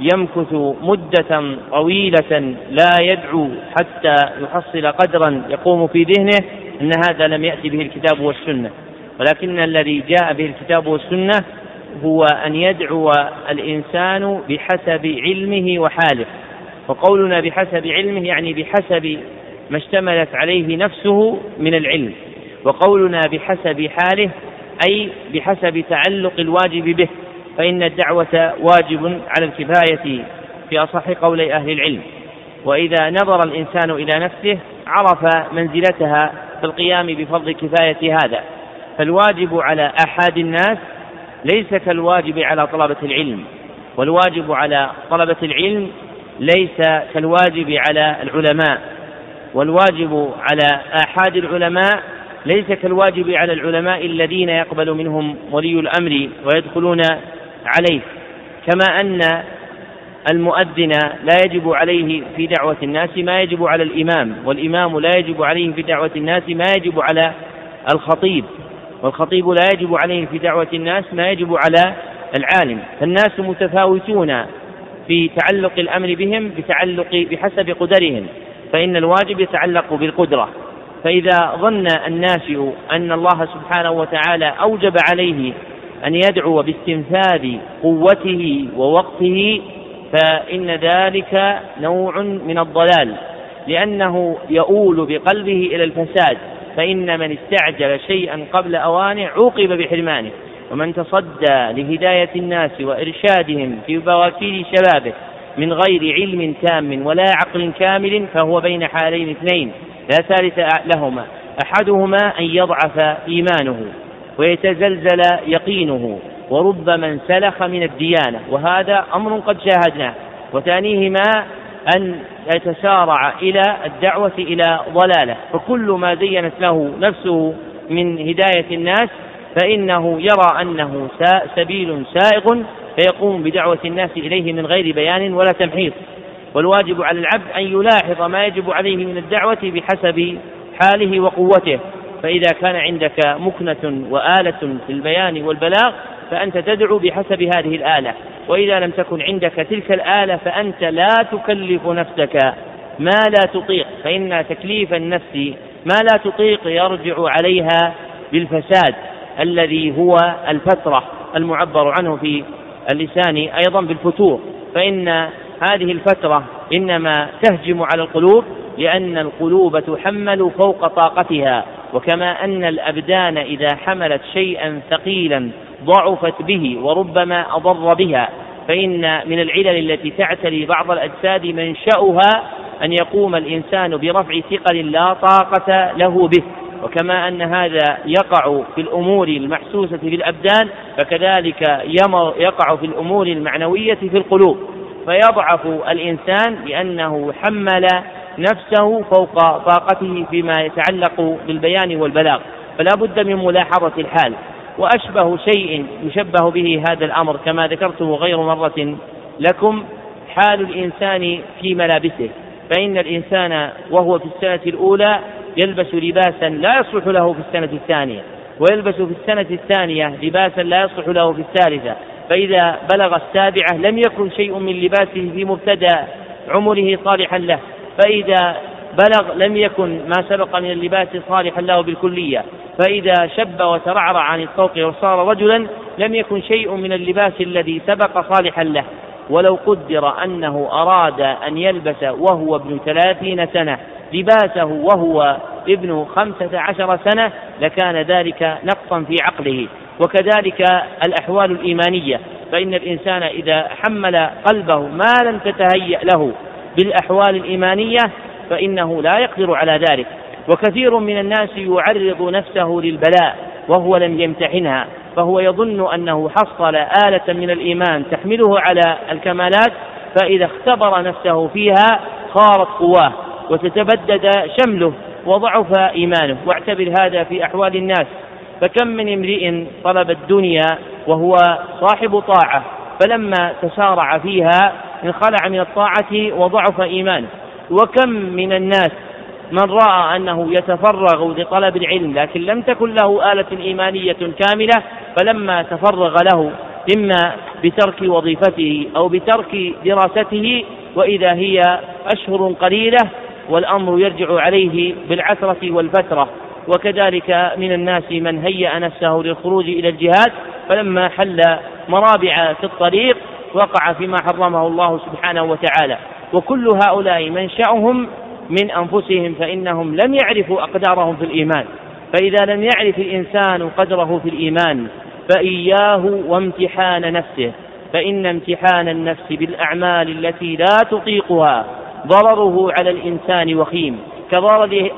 يمكث مدة طويلة لا يدعو حتى يحصل قدرا يقوم في ذهنه أن هذا لم يأتي به الكتاب والسنة. ولكن الذي جاء به الكتاب والسنة هو أن يدعو الإنسان بحسب علمه وحاله. وقولنا بحسب علمه يعني بحسب ما اشتملت عليه نفسه من العلم. وقولنا بحسب حاله أي بحسب تعلق الواجب به فإن الدعوة واجب على الكفاية في أصح قولي أهل العلم. وإذا نظر الإنسان إلى نفسه عرف منزلتها في القيام بفرض كفاية هذا. فالواجب على أحد الناس ليس كالواجب على طلبة العلم. والواجب على طلبة العلم ليس كالواجب على العلماء. والواجب على آحاد العلماء ليس كالواجب على العلماء الذين يقبل منهم ولي الأمر ويدخلون عليه كما أن المؤذن لا يجب عليه في دعوة الناس ما يجب على الإمام والإمام لا يجب عليه في دعوة الناس ما يجب على الخطيب والخطيب لا يجب عليه في دعوة الناس ما يجب على العالم. فالناس متفاوتون في تعلق الأمر بهم بتعلق بحسب قدرهم فإن الواجب يتعلق بالقدرة. فإذا ظن الناشئ أن الله سبحانه وتعالى أوجب عليه أن يدعو باستنفاذ قوته ووقته فإن ذلك نوع من الضلال لأنه يؤول بقلبه إلى الفساد فإن من استعجل شيئا قبل أوانه عوقب بحرمانه ومن تصدى لهداية الناس وإرشادهم في بواكير شبابه من غير علم تام ولا عقل كامل فهو بين حالين اثنين. لا ثالث لهما. أحدهما أن يضعف إيمانه ويتزلزل يقينه وربما انسلخ من الديانة وهذا أمر قد شاهدناه. وثانيهما أن يتسارع إلى الدعوة إلى ضلالة. فكل ما زينت له نفسه من هداية الناس فإنه يرى أنه سبيل سائغ فيقوم بدعوة الناس إليه من غير بيان ولا تمحيص. والواجب على العبد أن يلاحظ ما يجب عليه من الدعوة بحسب حاله وقوته. فإذا كان عندك مكنة وآلة في البيان والبلاغ فأنت تدعو بحسب هذه الآلة. وإذا لم تكن عندك تلك الآلة فأنت لا تكلف نفسك ما لا تطيق. فإن تكليف النفس ما لا تطيق يرجع عليها بالفساد الذي هو الفترة المعبر عنه في اللسان أيضا بالفتور. فإن هذه الفترة إنما تهجم على القلوب لأن القلوب تحمل فوق طاقتها. وكما أن الأبدان إذا حملت شيئا ثقيلا ضعفت به وربما أضر بها. فإن من العلل التي تعتري بعض الأجساد منشأها أن يقوم الإنسان برفع ثقل لا طاقة له به. وكما أن هذا يقع في الأمور المحسوسة في الأبدان فكذلك يقع في الأمور المعنوية في القلوب. فيضعف الإنسان لأنه حمل نفسه فوق طاقته فيما يتعلق بالبيان والبلاغ فلا بد من ملاحظة الحال. وأشبه شيء يشبه به هذا الأمر كما ذكرته غير مرة لكم حال الإنسان في ملابسه. فإن الإنسان وهو في السنة الأولى يلبس لباسا لا يصلح له في السنة الثانية ويلبس في السنة الثانية لباسا لا يصلح له في الثالثة. فإذا بلغ السابعة لم يكن شيء من لباسه في مبتدأ عمره صالحا له. فإذا بلغ لم يكن ما سبق من اللباس صالحا له بالكلية. فإذا شب وترعرع عن الطوق وصار رجلا لم يكن شيء من اللباس الذي سبق صالحا له. ولو قدر أنه أراد أن يلبس وهو ابن ثلاثين سنة لباسه وهو ابن خمسة عشر سنة لكان ذلك نقصا في عقله. وكذلك الأحوال الإيمانية. فإن الإنسان إذا حمل قلبه ما لم تتهيأ له بالأحوال الإيمانية فإنه لا يقدر على ذلك. وكثير من الناس يعرض نفسه للبلاء وهو لم يمتحنها فهو يظن أنه حصل آلة من الإيمان تحمله على الكمالات فإذا اختبر نفسه فيها خارت قواه وتتبدد شمله وضعف إيمانه. واعتبر هذا في أحوال الناس فكم من امرئ طلب الدنيا وهو صاحب طاعة فلما تسارع فيها انخلع من الطاعة وضعف إيمانه. وكم من الناس من رأى أنه يتفرغ لطلب العلم لكن لم تكن له آلة إيمانية كاملة فلما تفرغ له إما بترك وظيفته أو بترك دراسته وإذا هي أشهر قليلة والأمر يرجع عليه بالعثرة والفترة. وكذلك من الناس من هيأ نفسه للخروج إلى الجهاد فلما حل مرابع في الطريق وقع فيما حرمه الله سبحانه وتعالى. وكل هؤلاء منشأهم من أنفسهم فإنهم لم يعرفوا أقدارهم في الإيمان. فإذا لم يعرف الإنسان قدره في الإيمان فإياه وامتحان نفسه. فإن امتحان النفس بالأعمال التي لا تطيقها ضرره على الإنسان وخيم. كضرر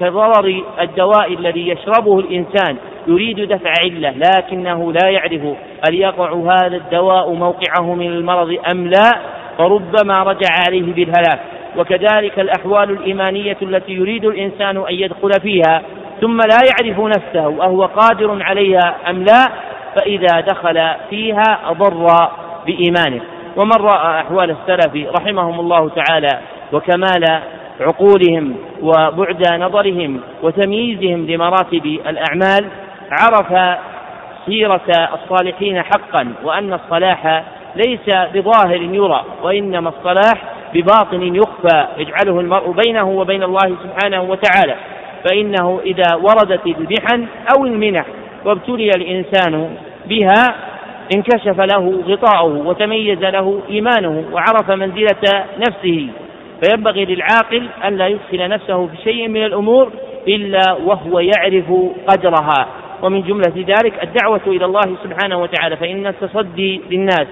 كضرر الدواء الذي يشربه الإنسان يريد دفع علة لكنه لا يعرف هل يقع هذا الدواء موقعه من المرض أم لا فربما رجع عليه بالهلاك. وكذلك الأحوال الإيمانية التي يريد الإنسان أن يدخل فيها ثم لا يعرف نفسه أهو قادر عليها أم لا فإذا دخل فيها أضر بإيمانه. ومن رأى أحوال السلف رحمهم الله تعالى وكمال عقولهم وبعد نظرهم وتمييزهم لمراتب الأعمال عرف سيرة الصالحين حقا وأن الصلاح ليس بظاهر يرى وإنما الصلاح بباطن يخفى يجعله المرء بينه وبين الله سبحانه وتعالى. فإنه إذا وردت المحن أو المنح وابتلي الإنسان بها انكشف له غطاؤه وتميز له إيمانه وعرف منزلة نفسه. فينبغي للعاقل أن لا يدخل نفسه في شيء من الأمور إلا وهو يعرف قدرها. ومن جملة ذلك الدعوة إلى الله سبحانه وتعالى فإن التصدي للناس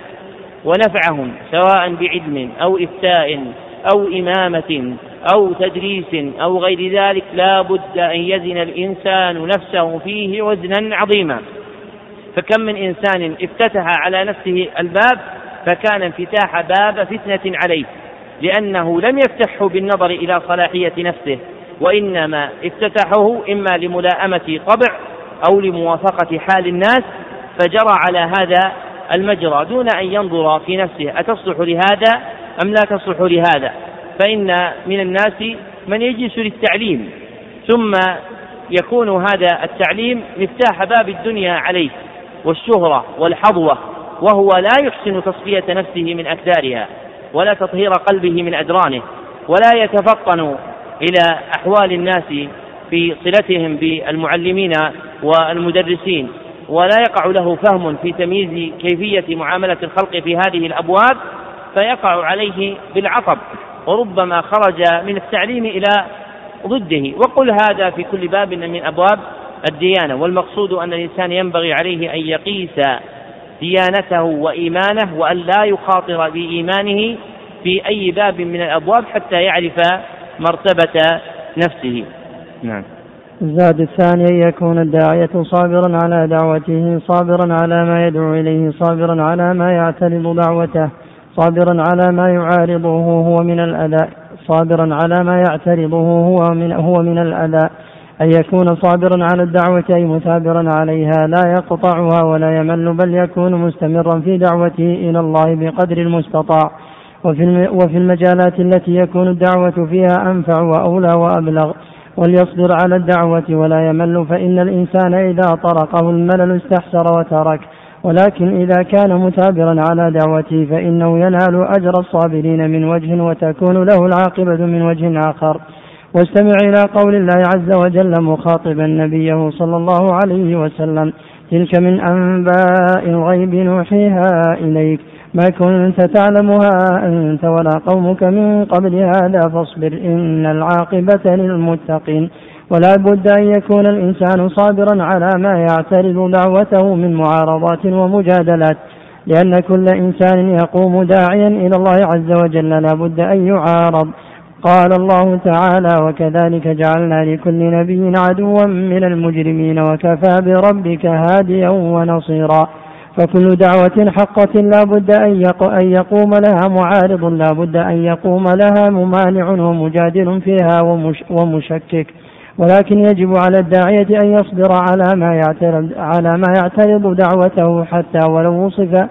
ونفعهم سواء بعلم أو إفتاء أو إمامة أو تدريس أو غير ذلك لا بد أن يزن الإنسان نفسه فيه وزنا عظيما. فكم من إنسان افتتح على نفسه الباب فكان انفتاح باب فتنة عليه. لأنه لم يفتحه بالنظر إلى صلاحية نفسه وإنما افتتحه إما لملائمة طبع أو لموافقة حال الناس فجرى على هذا المجرى دون أن ينظر في نفسه أتصلح لهذا أم لا تصلح لهذا؟ فإن من الناس من يجلس للتعليم ثم يكون هذا التعليم مفتاح باب الدنيا عليه والشهرة والحظوة وهو لا يحسن تصفية نفسه من أكدارها. ولا تطهير قلبه من أدرانه ولا يتفطن إلى أحوال الناس في صلتهم بالمعلمين والمدرسين ولا يقع له فهم في تمييز كيفية معاملة الخلق في هذه الأبواب فيقع عليه بالعطب وربما خرج من التعليم إلى ضده. وقل هذا في كل باب من أبواب الديانة والمقصود أن الإنسان ينبغي عليه أن يقيس ديانته وإيمانه وأن لا يخاطر بإيمانه في أي باب من الأبواب حتى يعرف مرتبة نفسه. نعم. الزاد الثاني أن يكون الداعية صابرا على دعوته صابرا على ما يدعو إليه صابرا على ما يعترض دعوته صابرا على ما يعارضه هو من الأذى صابرا على ما يعترضه هو من هو من الأذى أن يكون صابرا على الدعوة أي مثابرا عليها لا يقطعها ولا يمل بل يكون مستمرا في دعوته إلى الله بقدر المستطاع. وفي وفي المجالات التي يكون الدعوة فيها أنفع وأولى وأبلغ. وليصبر على الدعوة ولا يمل فإن الإنسان إذا طرقه الملل استحسر وترك. ولكن إذا كان مثابرا على دعوته فإنه ينال أجر الصابرين من وجه وتكون له العاقبة من وجه آخر. واستمع إلى قول الله عز وجل مخاطبا نبيه صلى الله عليه وسلم تلك من أنباء الغيب نوحيها إليك. ما كنت تعلمها أنت ولا قومك من قبل هذا فاصبر إن العاقبة للمتقين. ولا بد أن يكون الإنسان صابرا على ما يعترض دعوته من معارضات ومجادلات لأن كل إنسان يقوم داعيا إلى الله عز وجل. لا بد أن يعارض. قال الله تعالى وكذلك جعلنا لكل نبي عدوا من المجرمين وكفى بربك هاديا ونصيرا. فكل دعوة حقة لا بد أن يقوم لها معارض لا بد أن يقوم لها ممانع ومجادل فيها ومشكك. ولكن يجب على الداعية أن يصبر على ما يعترض على ما يعترض دعوته حتى ولو وصف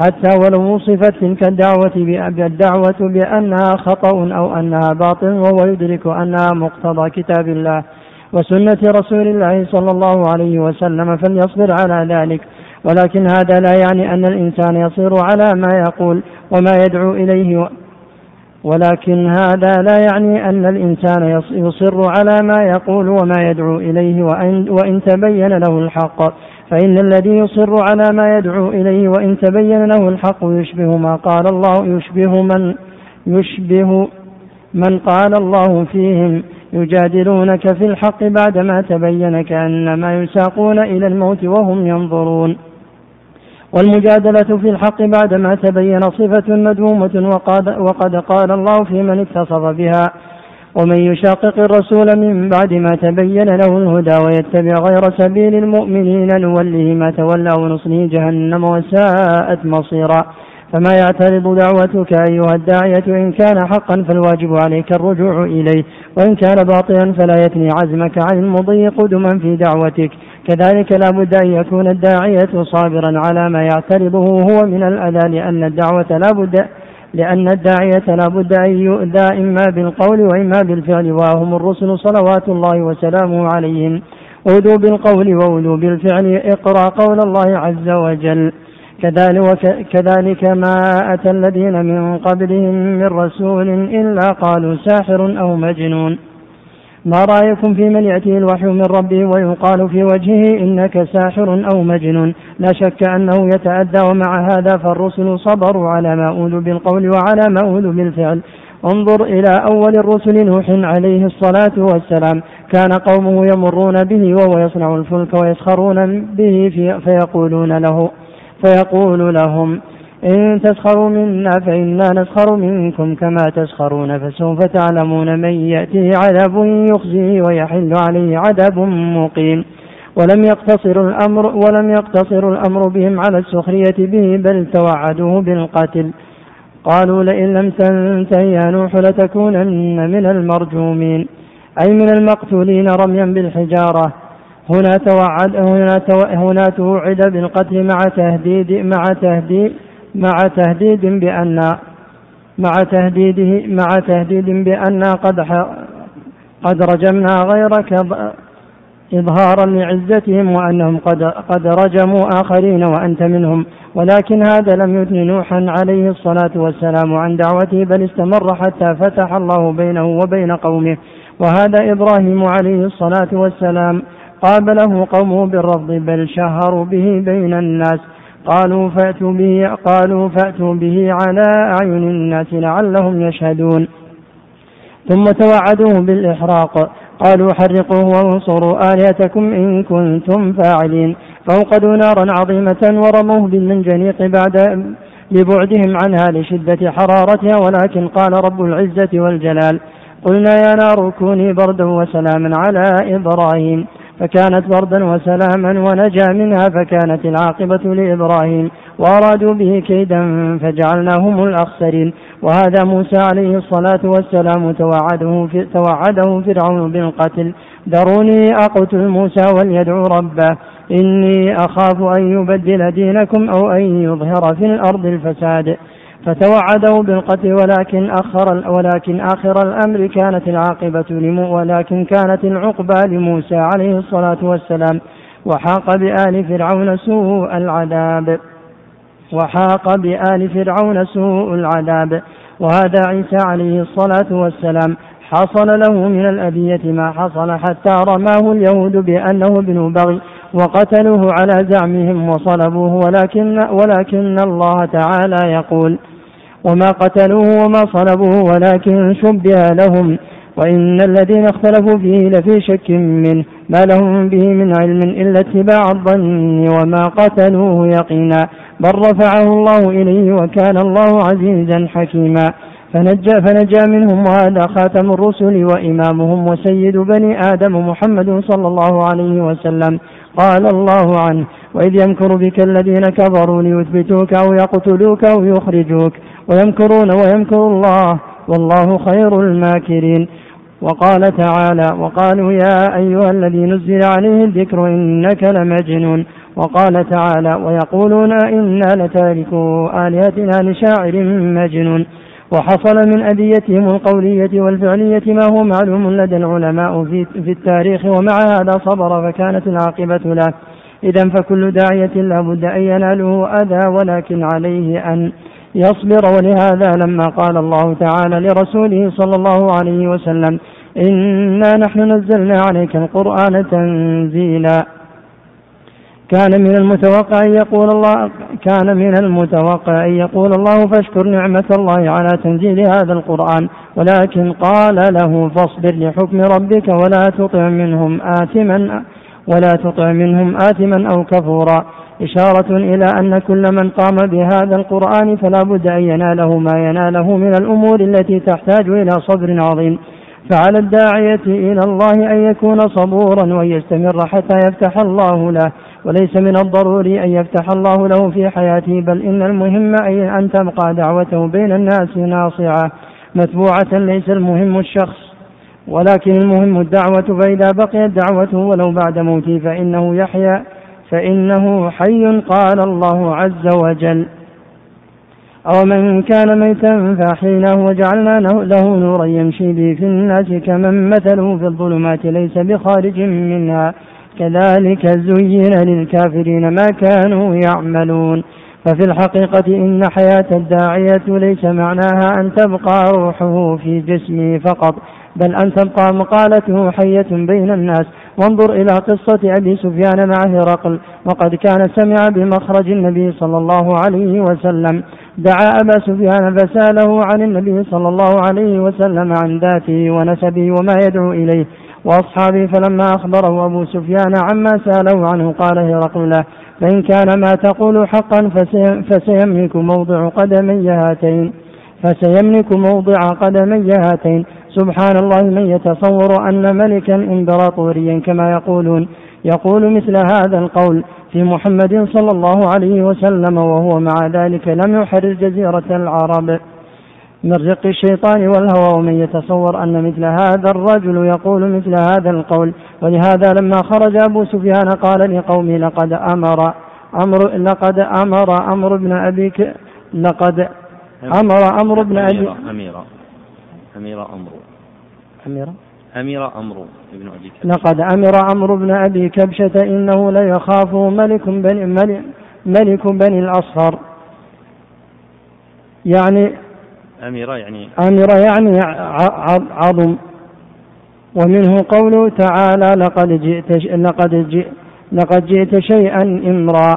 حتى ولو وصفت تلك الدعوة بالدعوة بأنها خطأ أو أنها باطل وهو يدرك أنها مقتضى كتاب الله وسنة رسول الله صلى الله عليه وسلم فليصبر على ذلك. ولكن هذا لا يعني أن الإنسان يصير على ما يقول وما يدعو إليه. ولكن هذا لا يعني أن الإنسان يصر على ما يقول وما يدعو إليه وإن, وإن تبين له الحق. فإن الذي يصر على ما يدعو إليه وإن تبين له الحق يشبه ما قال الله يشبه من يشبه من قال الله فيهم. يجادلونك في الحق بعدما تبين كأنما يساقون إلى الموت وهم ينظرون. والمجادلة في الحق بعدما تبين صفة مذمومة وقد, وقد قال الله في من اتصف بها. ومن يشاقق الرسول من بعد ما تبين له الهدى ويتبع غير سبيل المؤمنين نوله ما تولى ونصله جهنم وساءت مصيرا. فما يعترض دعوتك أيها الداعية إن كان حقا فالواجب عليك الرجوع إليه وإن كان باطلا فلا يثني عزمك عن المضي قدما في دعوتك. كذلك لا بد أن يكون الداعية صابرا على ما يعترضه هو من الأذى لأن الدعوة لا بد لأن الداعية لا بد أن يؤذى إما بالقول وإما بالفعل وهم الرسل صلوات الله وسلامه عليهم. أوذوا بالقول وأوذوا بالفعل اقرأ قول الله عز وجل. كذلك, ما أتى الذين من قبلهم من رسول إلا قالوا ساحر أو مجنون. ما رأيكم في من يأتيه الوحي من ربه ويقال في وجهه إنك ساحر أو مجنون؟ لا شك أنه يتأدى ومع هذا فالرسل صبروا على ما أوذوا بالقول وعلى ما أوذوا بالفعل. انظر إلى أول الرسل نوح عليه الصلاة والسلام. كان قومه يمرون به وهو يصنع الفلك ويسخرون به في فيقولون له فيقول لهم إن تسخروا منا فإنا نسخر منكم كما تسخرون فسوف تعلمون من يأتيه عذاب يخزيه ويحل عليه عذاب مقيم. ولم يقتصر الأمر ولم يقتصر الأمر بهم على السخرية به بل توعدوه بالقتل. قالوا لئن لم تنته يا نوح لتكونن من المرجومين. أي من المقتولين رميا بالحجارة. هنا توعد هنا, هنا توعد بالقتل مع تهديد مع تهديد مع تهديد بأن مع تهديده مع تهديد بأن قد قد رجمنا غيرك إظهارا لعزتهم وأنهم قد قد رجموا آخرين وأنت منهم ولكن هذا لم يثن نوحا عليه الصلاة والسلام عن دعوته بل استمر حتى فتح الله بينه وبين قومه. وهذا إبراهيم عليه الصلاة والسلام قابله قومه بالرفض بل شهروا به بين الناس. قالوا فأتوا به قالوا فأتوا به على أعين الناس لعلهم يشهدون. ثم توعدوه بالإحراق. قالوا حرقوه وانصروا آلهتكم إن كنتم فاعلين. فأوقدوا نارا عظيمة ورموه بالمنجنيق بعد لبعدهم عنها لشدة حرارتها ولكن قال رب العزة والجلال قلنا يا نار كوني بردا وسلاما على إبراهيم. فكانت بردا وسلاما ونجا منها فكانت العاقبة لإبراهيم وأرادوا به كيدا فجعلناهم الأخسرين. وهذا موسى عليه الصلاة والسلام توعده, في توعده فرعون بالقتل. ذروني أقتل موسى وليدعو ربه. إني أخاف أن يبدل دينكم أو أن يظهر في الأرض الفساد. فتوعده بالقتل ولكن أخر ولكن آخر الأمر كانت العاقبة لمو ولكن كانت العقبى لموسى عليه الصلاة والسلام. وحاق بآل فرعون سوء العذاب. وحاق بآل فرعون سوء العذاب. وهذا عيسى عليه الصلاة والسلام. حصل له من الأذية ما حصل حتى رماه اليهود بأنه ابن بغي. وقتلوه على زعمهم وصلبوه ولكن ولكن الله تعالى يقول وما قتلوه وما صلبوه ولكن شبه لهم وإن الذين اختلفوا فيه لفي شك منه ما لهم به من علم إلا اتباع الظن وما قتلوه يقينا بل رفعه الله إليه وكان الله عزيزا حكيما فنجى فنجى منهم وهذا خاتم الرسل وإمامهم وسيد بني آدم محمد صلى الله عليه وسلم. قال الله عنه وإذ يمكر بك الذين كفروا ليثبتوك أو يقتلوك أو يخرجوك ويمكرون ويمكر الله والله خير الماكرين. وقال تعالى وقالوا يا أيها الذي نزل عليه الذكر إنك لمجنون. وقال تعالى ويقولون إنا لتاركوا آلهتنا لشاعر مجنون. وحصل من أذيتهم القولية والفعلية ما هو معلوم لدى العلماء في, في التاريخ ومع هذا صبر فكانت العاقبة له. إذا فكل داعية لا بد أن يناله أذى ولكن عليه أن يصبر. ولهذا لما قال الله تعالى لرسوله صلى الله عليه وسلم إنا نحن نزلنا عليك القرآن تنزيلا. كان من المتوقع أن يقول الله كان من المتوقع أن يقول الله فاشكر نعمة الله على تنزيل هذا القرآن. ولكن قال له فاصبر لحكم ربك ولا تطع منهم آثما ولا تطع منهم آثما أو كفورا. إشارة إلى أن كل من قام بهذا القرآن فلا بد أن يناله ما يناله من الأمور التي تحتاج إلى صبر عظيم. فعلى الداعية إلى الله أن يكون صبورا وأن يستمر حتى يفتح الله له. وليس من الضروري أن يفتح الله له في حياته بل إن المهم أن تبقى دعوته بين الناس ناصعة. متبوعة ليس المهم الشخص ولكن المهم الدعوة فإذا بقيت دعوته ولو بعد موته فإنه يحيا فإنه حي قال الله عز وجل. أو من كان ميتا فأحييناه وجعلنا له نورا يمشي به في الناس كمن مثله في الظلمات ليس بخارج منها. كذلك زين للكافرين ما كانوا يعملون. ففي الحقيقة إن حياة الداعية ليس معناها أن تبقى روحه في جسمه فقط بل أن تبقى مقالته حية بين الناس. وانظر إلى قصة أبي سفيان مع هرقل وقد كان سمع بمخرج النبي صلى الله عليه وسلم. دعا أبا سفيان فسأله عن النبي صلى الله عليه وسلم عن ذاته ونسبه وما يدعو إليه. وأصحابه فلما أخبره أبو سفيان عما سأله عنه قال هرقل له فإن كان ما تقول حقا فسيملك موضع قدمي هاتين فسيملك موضع قدمي هاتين سبحان الله من يتصور أن ملكا إمبراطوريا كما يقولون يقول مثل هذا القول في محمد صلى الله عليه وسلم وهو مع ذلك لم يحرر جزيرة العرب. من رق الشيطان والهوى ومن يتصور أن مثل هذا الرجل يقول مثل هذا القول. ولهذا لما خرج أبو سفيان قال لقومه لقد أمر أمر لقد أمر أمر بن أبي لقد أمر أمر بن أبي أميرة أميرة أمر أميرة؟ أمير أمر ابن أبي كبشة. لقد أمر أمر بن أبي كبشة إنه ليخاف ملك بني ملك بني الأصفر. يعني أميرة يعني أميرة يعني عظم. ومنه قوله تعالى لقد جئت لقد جئت لقد جئت شيئا إمرا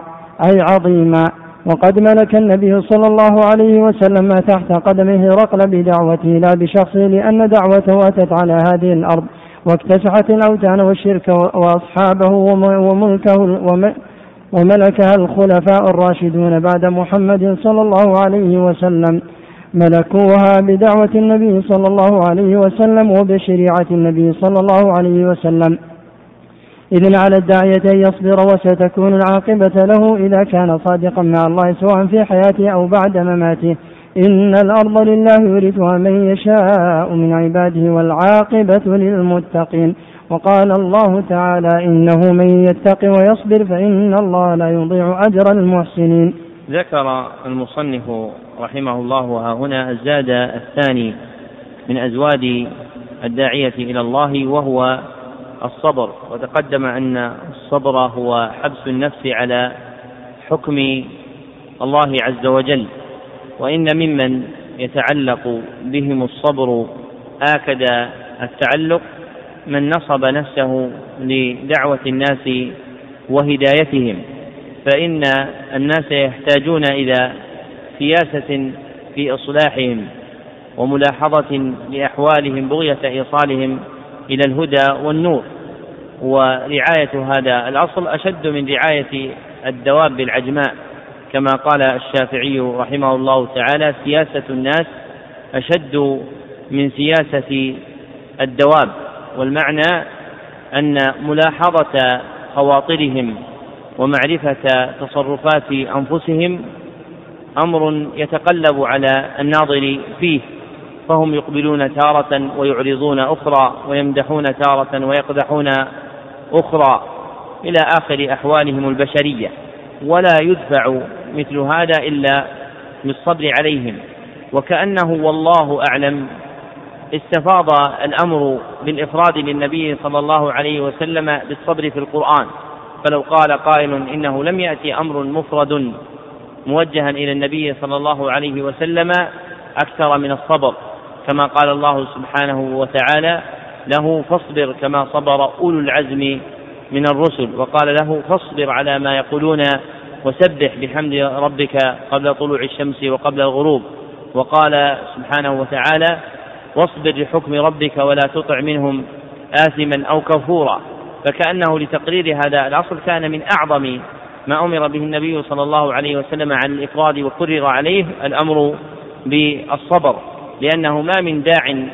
أي عظيما. وقد ملك النبي صلى الله عليه وسلم ما تحت قدمه رقل بدعوته لا بشخصه لأن دعوته أتت على هذه الأرض. واكتسحت الأوثان والشرك وأصحابه وملكه وملكها الخلفاء الراشدون بعد محمد صلى الله عليه وسلم. ملكوها بدعوة النبي صلى الله عليه وسلم وبشريعة النبي صلى الله عليه وسلم. إذن على الداعية أن يصبر وستكون العاقبة له إذا كان صادقا مع الله سواء في حياته أو بعد مماته. إن الأرض لله يورثها من يشاء من عباده والعاقبة للمتقين. وقال الله تعالى إنه من يتق ويصبر فإن الله لا يضيع أجر المحسنين. ذكر المصنف رحمه الله ها هنا الزاد الثاني من أزواد الداعية إلى الله وهو الصبر. وتقدم أن الصبر هو حبس النفس على حكم الله عز وجل. وإن ممن يتعلق بهم الصبر آكد التعلق من نصب نفسه لدعوة الناس وهدايتهم. فإن الناس يحتاجون إلى سياسة في إصلاحهم وملاحظة لأحوالهم بغية إيصالهم إلى الهدى والنور. ورعاية هذا الأصل أشد من رعاية الدواب العجماء كما قال الشافعي رحمه الله تعالى سياسة الناس أشد من سياسة الدواب. والمعنى أن ملاحظة خواطرهم ومعرفة تصرفات أنفسهم أمر يتقلب على الناظر فيه فهم يقبلون تارة ويعرضون أخرى ويمدحون تارة ويقدحون أخرى إلى آخر أحوالهم البشرية. ولا يدفع مثل هذا إلا بالصبر عليهم. وكأنه والله أعلم استفاض الأمر بالإفراد للنبي صلى الله عليه وسلم بالصبر في القرآن. فلو قال قائل إنه لم يأتي أمر مفرد موجها إلى النبي صلى الله عليه وسلم أكثر من الصبر كما قال الله سبحانه وتعالى له فاصبر كما صبر أولو العزم من الرسل وقال له فاصبر على ما يقولون وسبح بحمد ربك قبل طلوع الشمس وقبل الغروب وقال سبحانه وتعالى واصبر لحكم ربك ولا تطع منهم آثما أو كفورا فكأنه لتقرير هذا الأصل كان من أعظم ما أمر به النبي صلى الله عليه وسلم عن الإفراد وكرر عليه الأمر بالصبر لأنه ما من داع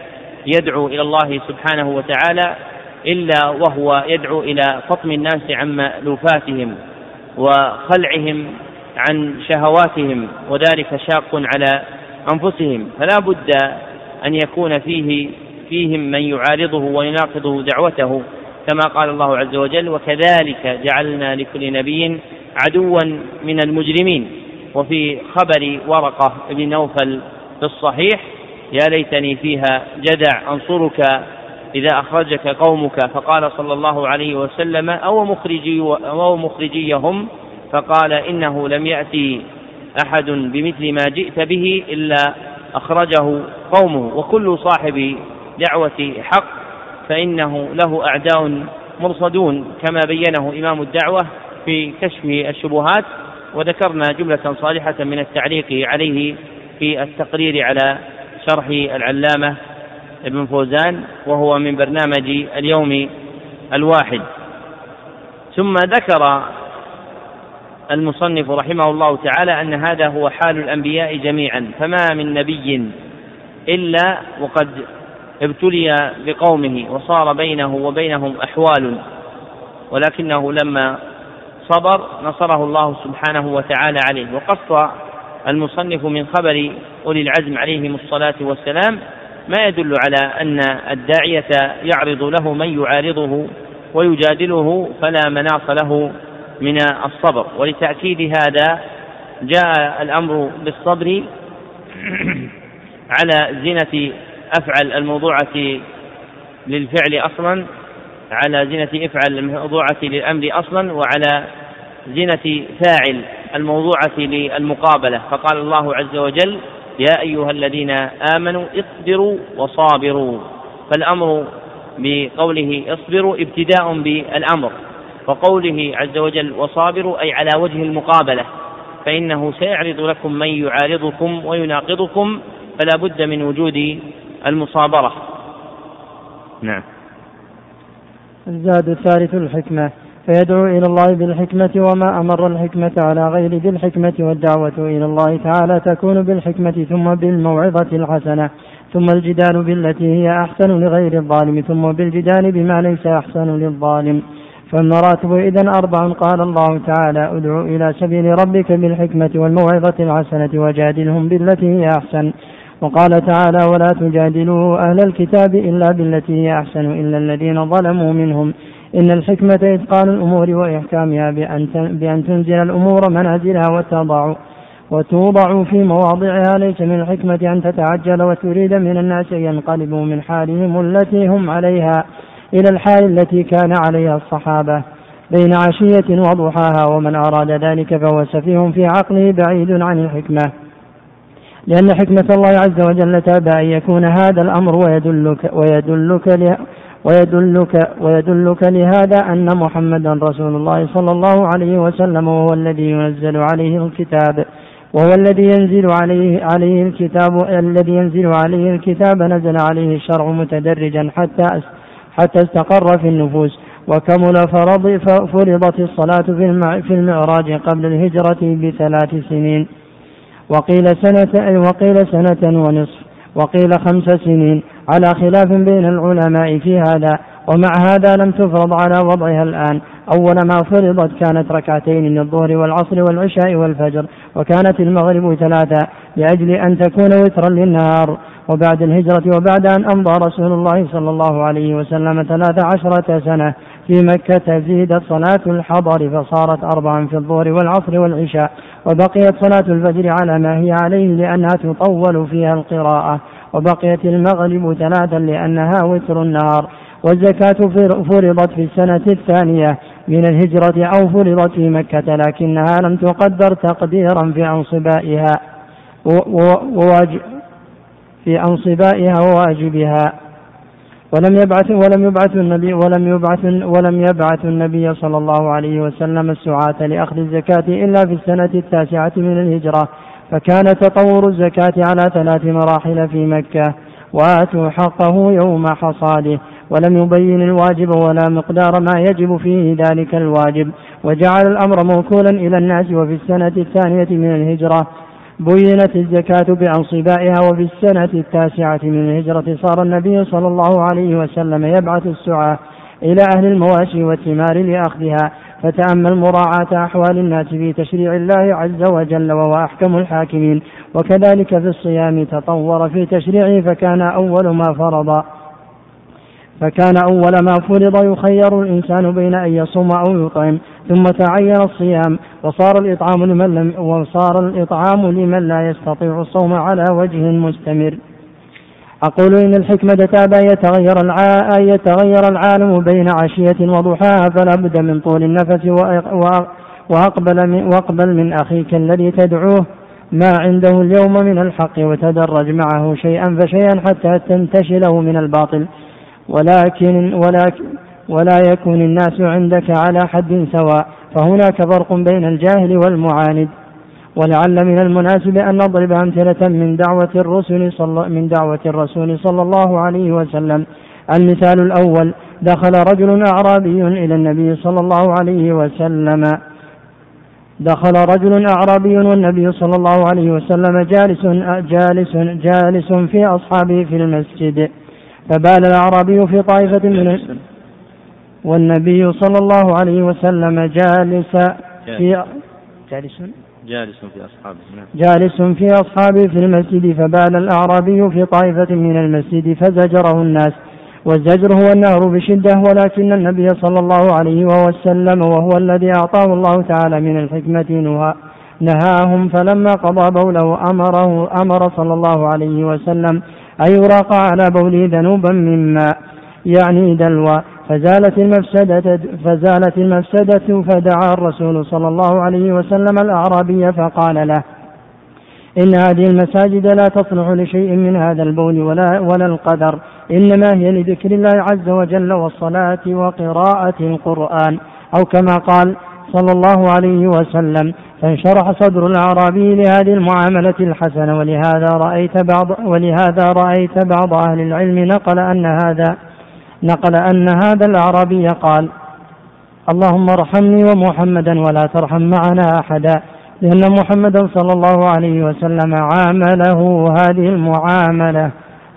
يدعو إلى الله سبحانه وتعالى إلا وهو يدعو إلى فطم الناس عن مألوفاتهم وخلعهم عن شهواتهم وذلك شاق على أنفسهم. فلا بد أن يكون فيه فيهم من يعارضه ويناقضه دعوته. كما قال الله عز وجل وكذلك جعلنا لكل نبي عدوا من المجرمين. وفي خبر ورقة بن نوفل في الصحيح يا ليتني فيها جدع أنصرك إذا أخرجك قومك. فقال صلى الله عليه وسلم أو مخرجي أو مخرجيهم؟ فقال إنه لم يأتي أحد بمثل ما جئت به إلا أخرجه قومه. وكل صاحب دعوة حق فإنه له أعداء مرصدون كما بينه إمام الدعوة في كشف الشبهات وذكرنا جملة صالحة من التعليق عليه في التقرير على شرح العلامة ابن فوزان وهو من برنامج اليوم الواحد. ثم ذكر المصنف رحمه الله تعالى أن هذا هو حال الأنبياء جميعا فما من نبي إلا وقد ابتلي بقومه وصار بينه وبينهم أحوال. ولكنه لما صبر نصره الله سبحانه وتعالى عليه. وقص المصنف من خبر أولي العزم عليهم الصلاة والسلام ما يدل على أن الداعية يعرض له من يعارضه ويجادله فلا مناص له من الصبر. ولتأكيد هذا جاء الأمر بالصبر على زنة أفعل الموضوعة للفعل أصلا على زنة افعل الموضوعة للأمر أصلا وعلى زنة فاعل الموضوعة للمقابلة. فقال الله عز وجل يا أيها الذين آمنوا اصبروا وصابروا. فالأمر بقوله اصبروا ابتداء بالأمر وقوله عز وجل وصابروا أي على وجه المقابلة. فإنه سيعرض لكم من يعارضكم ويناقضكم فلا بد من وجود المصابرة. نعم. الزاد الثالث الحكمة. فيدعو إلى الله بالحكمة وما أمر الحكمة على غير ذي الحكمة والدعوة إلى الله تعالى تكون بالحكمة ثم بالموعظة الحسنة. ثم الجدال بالتي هي أحسن لغير الظالم. ثم بالجدال بما ليس أحسن للظالم. فالمراتب إذا أربع قال الله تعالى ادع إلى سبيل ربك بالحكمة والموعظة الحسنة وجادلهم بالتي هي أحسن. وقال تعالى ولا تجادلوا أهل الكتاب إلا بالتي هي أحسن إلا الذين ظلموا منهم. إن الحكمة إتقان الأمور وإحكامها بأن بأن تنزل الأمور منازلها وتضع وتوضع في مواضعها. ليس من الحكمة أن تتعجل وتريد من الناس أن ينقلبوا من حالهم التي هم عليها إلى الحال التي كان عليها الصحابة. بين عشية وضحاها ومن أراد ذلك فهو سفيه في عقله بعيد عن الحكمة. لأن حكمة الله عز وجل تابع أن يكون هذا الأمر ويدلك ويدلك ويدلك ويدلك لهذا أن محمدا رسول الله صلى الله عليه وسلم وهو الذي ينزل عليه الكتاب. وهو الذي ينزل عليه عليه الكتاب الذي ينزل عليه الكتاب نزل عليه الشرع متدرجا حتى حتى استقر في النفوس. وكمل فرض فرضت الصلاة في المعراج قبل الهجرة بثلاث سنين. وقيل سنة وقيل سنة ونصف وقيل خمس سنين. على خلاف بين العلماء في هذا ومع هذا لم تفرض على وضعها الآن. أول ما فرضت كانت ركعتين للظهر والعصر والعشاء والفجر وكانت المغرب ثلاثة لأجل أن تكون وترا للنهار. وبعد الهجرة وبعد أن أمضى رسول الله صلى الله عليه وسلم ثلاث عشرة سنة. في مكة زيدت صلاة الحضر فصارت أربعا في الظهر والعصر والعشاء وبقيت صلاة الفجر على ما هي عليه لأنها تطول فيها القراءة وبقيت المغرب ثلاثا لأنها وتر النهار والزكاة فرضت في السنة الثانية من الهجرة أو فرضت في مكة لكنها لم تقدر تقديرا في أنصبائها وواجب في أنصبائها وواجبها. ولم يبعث ولم يبعث النبي ولم يبعث ولم يبعث النبي صلى الله عليه وسلم السعاة لأخذ الزكاة إلا في السنة التاسعة من الهجرة فكان تطور الزكاة على ثلاث مراحل في مكة. وآتوا حقه يوم حصاده ولم يبين الواجب ولا مقدار ما يجب فيه ذلك الواجب. وجعل الأمر موكولا إلى الناس وفي السنة الثانية من الهجرة. بينت الزكاة بأنصبائها وفي السنة التاسعة من الهجرة صار النبي صلى الله عليه وسلم يبعث السعاة إلى أهل المواشي والثمار لأخذها. فتأمل مراعاة أحوال الناس في تشريع الله عز وجل وهو أحكم الحاكمين. وكذلك في الصيام تطور في تشريعه فكان أول ما فرض. فكان أول ما فرض يخير الإنسان بين أن يصوم أو يطعم ثم تعين الصيام وصار الإطعام لمن لم وصار الإطعام لمن لا يستطيع الصوم على وجه مستمر. أقول إن الحكمة تابع يتغير يتغير العالم بين عشية وضحاها فلا بد من طول النفس وأقبل من, وأقبل من أخيك الذي تدعوه. ما عنده اليوم من الحق وتدرج معه شيئا فشيئا حتى تنتشله من الباطل. ولكن ولكن ولا يكون الناس عندك على حد سواء فهناك فرق بين الجاهل والمعاند. ولعل من المناسب أن نضرب أمثلة من دعوة الرسل صلى من دعوة الرسول صلى الله عليه وسلم. المثال الأول دخل رجل أعرابي إلى النبي صلى الله عليه وسلم. دخل رجل أعرابي والنبي صلى الله عليه وسلم جالس جالس جالس في أصحابه في المسجد. فبال الأعرابي في طائفة من والنبي صلى الله عليه وسلم جالس في جالس. جالس في أصحابه نعم. جالس في أصحابه في المسجد فبال الأعرابي في طائفة من المسجد فزجره الناس. والزجر هو النهر بشدة ولكن النبي صلى الله عليه وسلم وهو الذي أعطاه الله تعالى من الحكمة نهاهم. فلما قضى بوله أمره أمر صلى الله عليه وسلم أن يراق على بوله ذنوبا من ماء يعني دلوى. فزالت المفسدة فزالت المفسدة فدعا الرسول صلى الله عليه وسلم الأعرابي فقال له إن هذه المساجد لا تصلح لشيء من هذا البول ولا ولا القدر إنما هي لذكر الله عز وجل والصلاة وقراءة القرآن أو كما قال صلى الله عليه وسلم فانشرح صدر الأعرابي لهذه المعاملة الحسنة ولهذا رأيت بعض ولهذا رأيت بعض أهل العلم نقل أن هذا نقل أن هذا الأعرابي قال اللهم ارحمني ومحمدا ولا ترحم معنا أحدا لأن محمدا صلى الله عليه وسلم عامله هذه المعاملة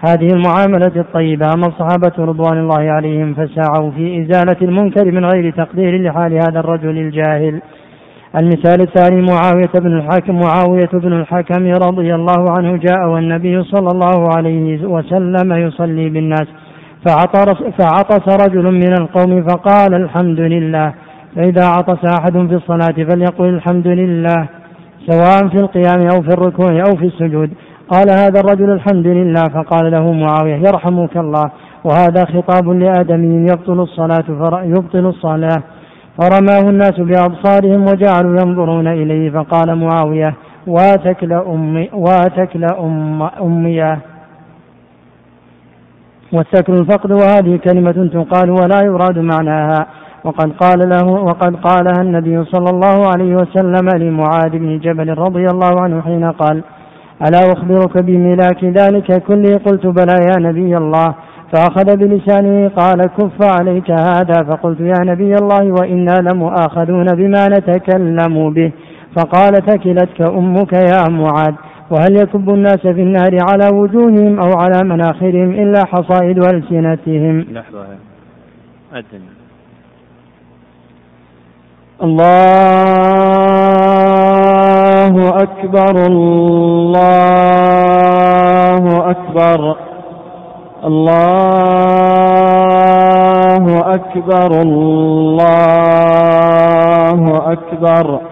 هذه المعاملة الطيبة. أما الصحابة رضوان الله عليهم فسعوا في إزالة المنكر من غير تقدير لحال هذا الرجل الجاهل. المثال الثاني معاوية بن الحكم معاوية بن الحكم رضي الله عنه جاء والنبي صلى الله عليه وسلم يصلي بالناس. فعطس, رجل من القوم فقال الحمد لله. فإذا عطس أحد في الصلاة فليقل الحمد لله سواء في القيام أو في الركوع أو في السجود. قال هذا الرجل الحمد لله فقال له معاوية يرحمك الله. وهذا خطاب لآدمي يبطل الصلاة يبطل الصلاة. فرماه الناس بأبصارهم وجعلوا ينظرون إليه فقال معاوية واتك أمي واتك لأم أمياه والسكر الفقد وهذه كلمة تقال ولا يراد معناها. وقد قال له وقد قالها النبي صلى الله عليه وسلم لمعاذ بن جبل رضي الله عنه حين قال ألا أخبرك بملاك ذلك كله؟ قلت بلى يا نبي الله. فأخذ بلسانه قال كف عليك هذا. فقلت يا نبي الله وإنا لمؤاخذون بما نتكلم به. فقال ثكلتك أمك يا معاذ. وهل يكب الناس في النار على وجوههم أو على مناخرهم إلا حصائد ألسنتهم؟ لحظة. أدن الله أكبر الله أكبر الله أكبر الله أكبر.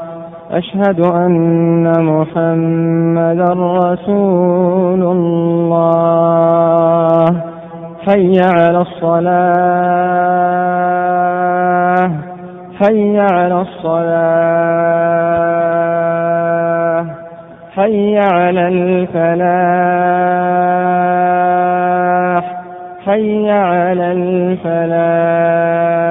أشهد أن محمدا رسول الله. حي على الصلاة. حي على الصلاة. حي على الفلاح. حي على الفلاح.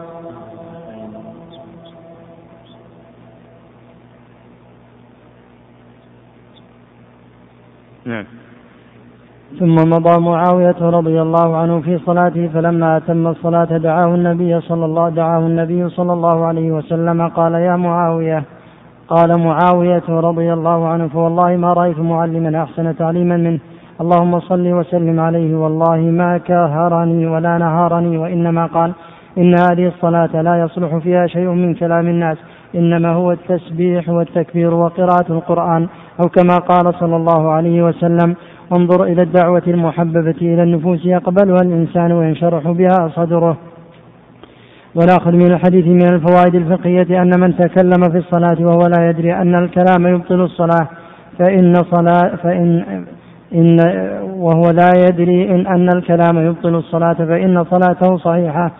ثم مضى معاوية رضي الله عنه في صلاته فلما أتم الصلاة دعاه النبي صلى الله دعاه النبي صلى الله عليه وسلم قال يا معاوية. قال معاوية رضي الله عنه فوالله ما رأيت معلما أحسن تعليما منه. اللهم صل وسلم عليه والله ما كهرني ولا نهارني وإنما قال إن هذه الصلاة لا يصلح فيها شيء من كلام الناس إنما هو التسبيح والتكبير وقراءة القرآن أو كما قال صلى الله عليه وسلم انظر إلى الدعوة المحببة إلى النفوس يقبلها الإنسان وينشرح بها صدره. وناخذ من الحديث من الفوائد الفقهية أن من تكلم في الصلاة وهو لا يدري أن الكلام يبطل الصلاة فإن صلاة فإن إن وهو لا يدري إن أن الكلام يبطل الصلاة فإن صلاته صحيحة.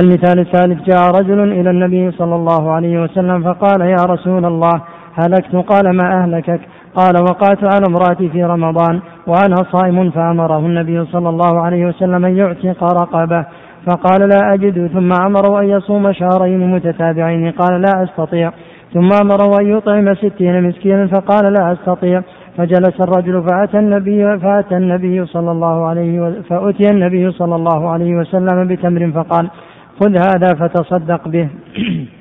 المثال الثالث جاء رجل إلى النبي صلى الله عليه وسلم فقال يا رسول الله هلكت؟ قال ما أهلكك؟ قال وقعت على امرأتي في رمضان وأنا صائم فأمره النبي صلى الله عليه وسلم أن يعتق رقبة. فقال لا أجد ثم أمره أن يصوم شهرين متتابعين. قال لا أستطيع. ثم أمره أن يطعم ستين مسكينا فقال لا أستطيع. فجلس الرجل فأتى النبي فأتى النبي صلى الله عليه فأتي النبي صلى الله عليه وسلم بتمر فقال خذ هذا فتصدق به.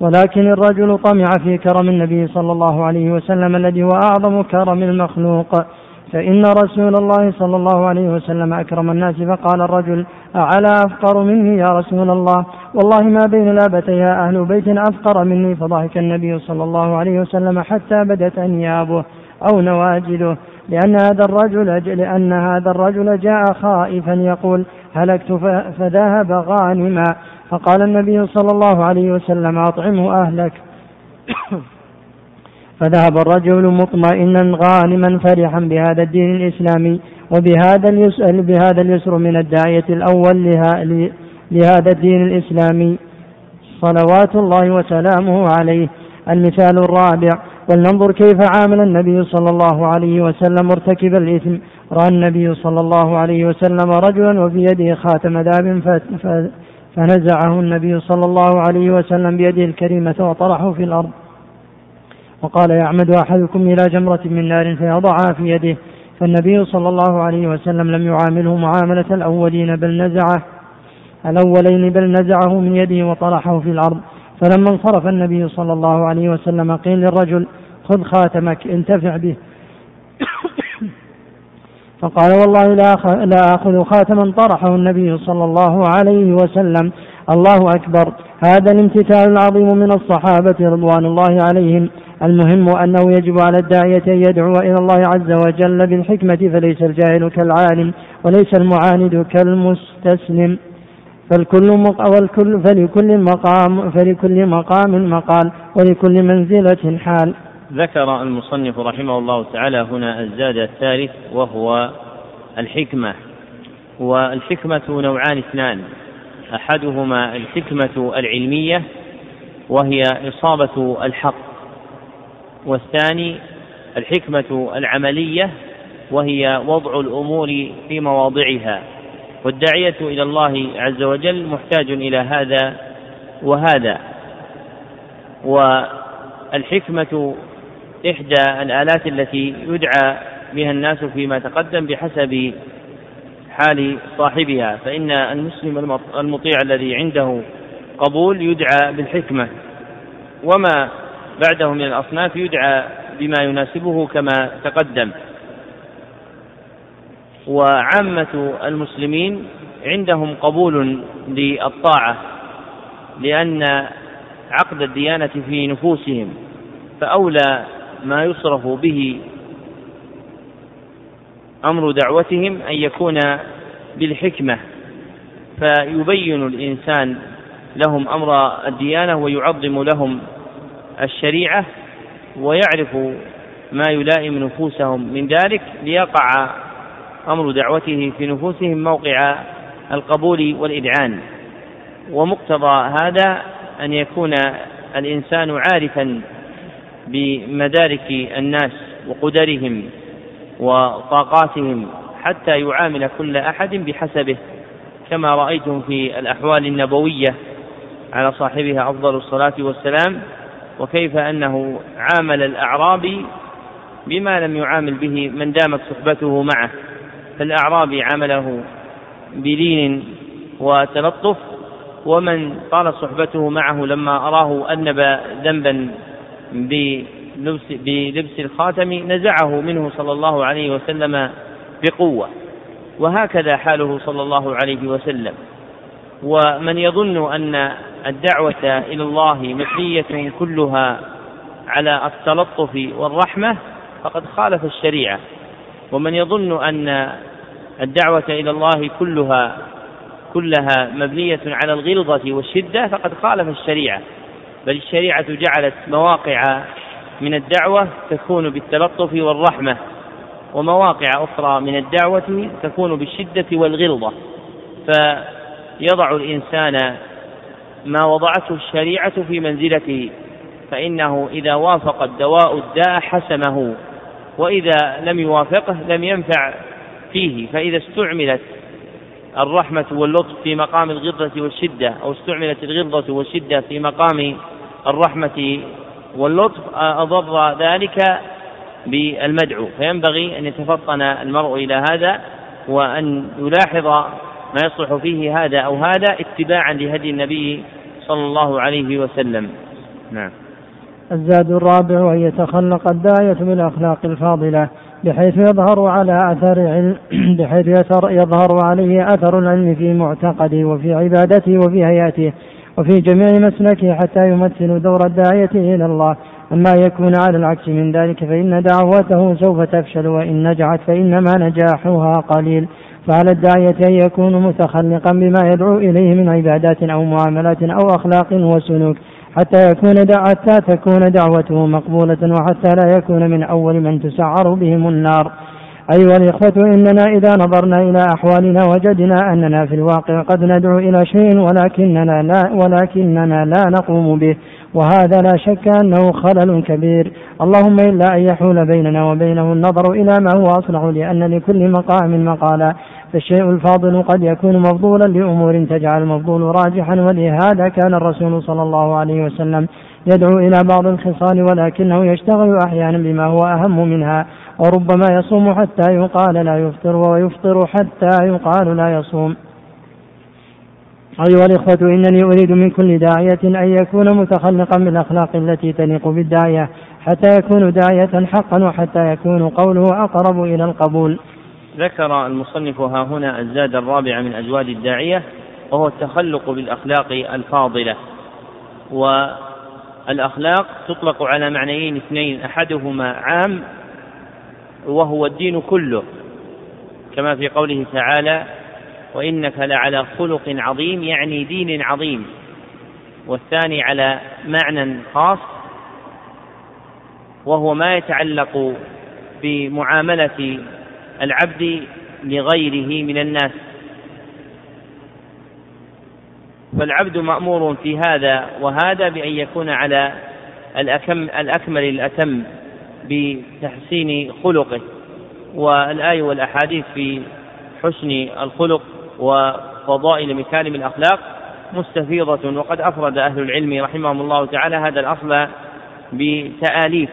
ولكن الرجل طمع في كرم النبي صلى الله عليه وسلم الذي هو أعظم كرم المخلوق. فإن رسول الله صلى الله عليه وسلم أكرم الناس فقال الرجل أعلى أفقر مني يا رسول الله؟ والله ما بين لابتيها أهل بيت أفقر مني. فضحك النبي صلى الله عليه وسلم حتى بدت أنيابه أو نواجذه لأن هذا الرجل لأن هذا الرجل جاء خائفا يقول هلكت فذهب غانما. فقال النبي صلى الله عليه وسلم أطعمه أهلك. فذهب الرجل مطمئنا غانما فرحا بهذا الدين الإسلامي وبهذا اليسر, بهذا اليسر من الداعية الأول لهذا الدين الإسلامي. صلوات الله وسلامه عليه. المثال الرابع. ولننظر كيف عامل النبي صلى الله عليه وسلم مرتكب الإثم. رأى النبي صلى الله عليه وسلم رجلا وفي يده خاتم ذهب فنزعه النبي صلى الله عليه وسلم بيده الكريمة وطرحه في الأرض. وقال يعمد أحدكم إلى جمرة من نار فيضعها في يده. فالنبي صلى الله عليه وسلم لم يعامله معاملة الأولين بل نزعه الأولين بل نزعه من يده وطرحه في الأرض. فلما انصرف النبي صلى الله عليه وسلم قيل للرجل خذ خاتمك انتفع به. فقال والله لا لا آخذ خاتما طرحه النبي صلى الله عليه وسلم. الله أكبر. هذا الامتثال العظيم من الصحابة رضوان الله عليهم. المهم أنه يجب على الداعية أن يدعو إلى الله عز وجل بالحكمة فليس الجاهل كالعالم وليس المعاند كالمستسلم. فالكل والكل فلكل مقام فلكل مقام مقال ولكل منزلة حال ذكر المصنف رحمه الله تعالى هنا الزاد الثالث وهو الحكمة والحكمة نوعان اثنان أحدهما الحكمة العلمية وهي إصابة الحق والثاني الحكمة العملية وهي وضع الأمور في مواضعها والداعية إلى الله عز وجل محتاج إلى هذا وهذا والحكمة إحدى الآلات التي يدعى بها الناس فيما تقدم بحسب حال صاحبها فإن المسلم المطيع الذي عنده قبول يدعى بالحكمة. وما بعده من الأصناف يدعى بما يناسبه كما تقدم. وعامة المسلمين عندهم قبول للطاعة لأن عقد الديانة في نفوسهم فأولى ما يصرف به أمر دعوتهم أن يكون بالحكمة فيبين الإنسان لهم أمر الديانة ويعظم لهم الشريعة ويعرف ما يلائم نفوسهم. من ذلك ليقع أمر دعوته في نفوسهم موقع القبول والإذعان ومقتضى هذا أن يكون الإنسان عارفا بمدارك الناس وقدرهم وطاقاتهم حتى يعامل كل أحد بحسبه كما رأيتم في الأحوال النبوية على صاحبها أفضل الصلاة والسلام وكيف أنه عامل الأعرابي بما لم يعامل به من دامت صحبته معه. فالأعرابي عامله بلين وتلطف ومن طال صحبته معه لما أراه أنب ذنبا بلبس, بلبس الخاتم نزعه منه صلى الله عليه وسلم بقوة. وهكذا حاله صلى الله عليه وسلم. ومن يظن أن الدعوة إلى الله مبنية كلها على التلطف والرحمة فقد خالف الشريعة. ومن يظن أن الدعوة إلى الله كلها كلها مبنية على الغلظة والشدة فقد خالف الشريعة. بل الشريعة جعلت مواقع من الدعوة تكون بالتلطف والرحمة ومواقع أخرى من الدعوة تكون بالشدة والغلظة. فيضع الإنسان ما وضعته الشريعة في منزلته فإنه إذا وافق الدواء الداء حسمه وإذا لم يوافقه لم ينفع فيه. فإذا استعملت الرحمة واللطف في مقام الغلظة والشدة أو استعملت الغلظة والشدة في مقام الرحمة واللطف أضر ذلك بالمدعو. فينبغي أن يتفطن المرء إلى هذا وأن يلاحظ ما يصلح فيه هذا أو هذا اتباعا لهدي النبي صلى الله عليه وسلم. نعم. الزاد الرابع أن يتخلق الداعية بالأخلاق الفاضلة بحيث يظهر على أثر علم بحيث يظهر عليه أثر العلم في معتقده وفي عبادته وفي هيئته وفي جميع مسلكه حتى يمثل دور الداعية إلى الله. أما يكون على العكس من ذلك فإن دعوته سوف تفشل وإن نجحت فإنما نجاحها قليل. فعلى الداعية أن يكون متخلقا بما يدعو إليه من عبادات أو معاملات أو أخلاق وسلوك. حتى يكون حتى تكون دعوته مقبولة وحتى لا يكون من أول من تسعر بهم النار. أيها الإخوة إننا إذا نظرنا إلى أحوالنا وجدنا أننا في الواقع قد ندعو إلى شيء ولكننا لا ولكننا لا نقوم به وهذا لا شك أنه خلل كبير. اللهم إلا أن يحول بيننا وبينه النظر إلى ما هو أصلح لأن لكل مقام مقالا. فالشيء الفاضل قد يكون مفضولا لأمور تجعل المفضول راجحا ولهذا كان الرسول صلى الله عليه وسلم يدعو إلى بعض الخصال ولكنه يشتغل أحيانا بما هو أهم منها. وربما يصوم حتى يقال لا يفطر ويفطر حتى يقال لا يصوم. أيها الإخوة إنني أريد من كل داعية أن يكون متخلقا بالأخلاق التي تليق بالداعية حتى يكون داعية حقا وحتى يكون قوله أقرب إلى القبول. ذكر المصنف ها هنا الزاد الرابع من أزواج الداعية وهو التخلق بالأخلاق الفاضلة. والأخلاق تطلق على معنيين اثنين أحدهما عام وهو الدين كله كما في قوله تعالى وإنك لعلى خلق عظيم يعني دين عظيم. والثاني على معنى خاص وهو ما يتعلق بمعاملة العبد لغيره من الناس. فالعبد مأمور في هذا وهذا بأن يكون على الأكم الأكمل الأتم. بتحسين خلقه والآية والأحاديث في حسن الخلق وفضائل مكارم الأخلاق مستفيضة وقد أفرد أهل العلم رحمهم الله تعالى هذا الأصل بتآليف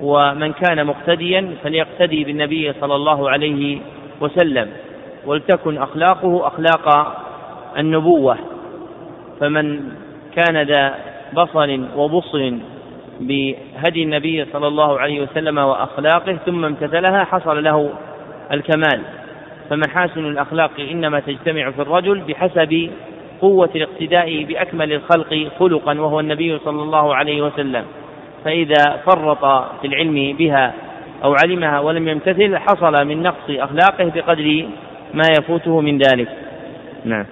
ومن كان مقتديا فليقتدي بالنبي صلى الله عليه وسلم ولتكن أخلاقه أخلاق النبوة فمن كان ذا بصر وبصر بهدي النبي صلى الله عليه وسلم وأخلاقه ثم امتثلها حصل له الكمال. فمحاسن الأخلاق إنما تجتمع في الرجل بحسب قوة الاقتداء بأكمل الخلق خلقا وهو النبي صلى الله عليه وسلم. فإذا فرط في العلم بها أو علمها ولم يمتثل حصل من نقص أخلاقه بقدر ما يفوته من ذلك. نعم.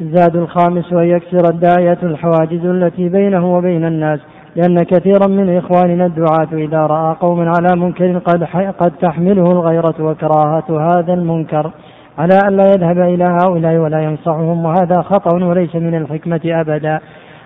الزاد الخامس أن يكسر الداعية الحواجز التي بينه وبين الناس. لأن كثيرا من إخواننا الدعاة إذا رأى قوم على منكر قد قد تحمله الغيرة وكراهة هذا المنكر. على ألا يذهب إلى هؤلاء ولا ينصحهم وهذا خطأ وليس من الحكمة أبدا.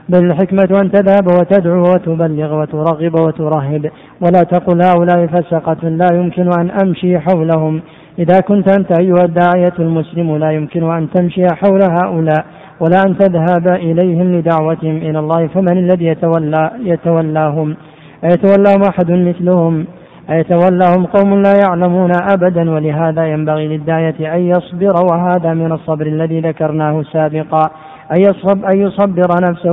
بل الحكمة أن تذهب وتدعو وتبلغ وترغب وترهب. ولا تقل هؤلاء فسقة لا يمكن أن أمشي حولهم. إذا كنت أنت أيها الداعية المسلم لا يمكن أن تمشي حول هؤلاء. ولا أن تذهب إليهم لدعوتهم إلى الله فمن الذي يتولى يتولاهم؟ أيتولاهم أحد مثلهم؟ أيتولاهم قوم لا يعلمون أبدا ولهذا ينبغي للداعية أن يصبر وهذا من الصبر الذي ذكرناه سابقا. أن يصب أن يصبر نفسه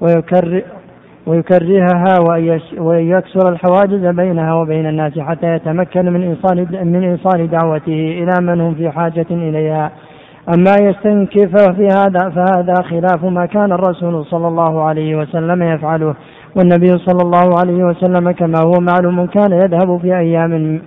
ويكرر ويكرهها وأن يكسر الحواجز بينها وبين الناس حتى يتمكن من إيصال من إيصال دعوته إلى من هم في حاجة إليها. أما يستنكف في هذا فهذا خلاف ما كان الرسول صلى الله عليه وسلم يفعله. والنبي صلى الله عليه وسلم كما هو معلوم كان يذهب في أيام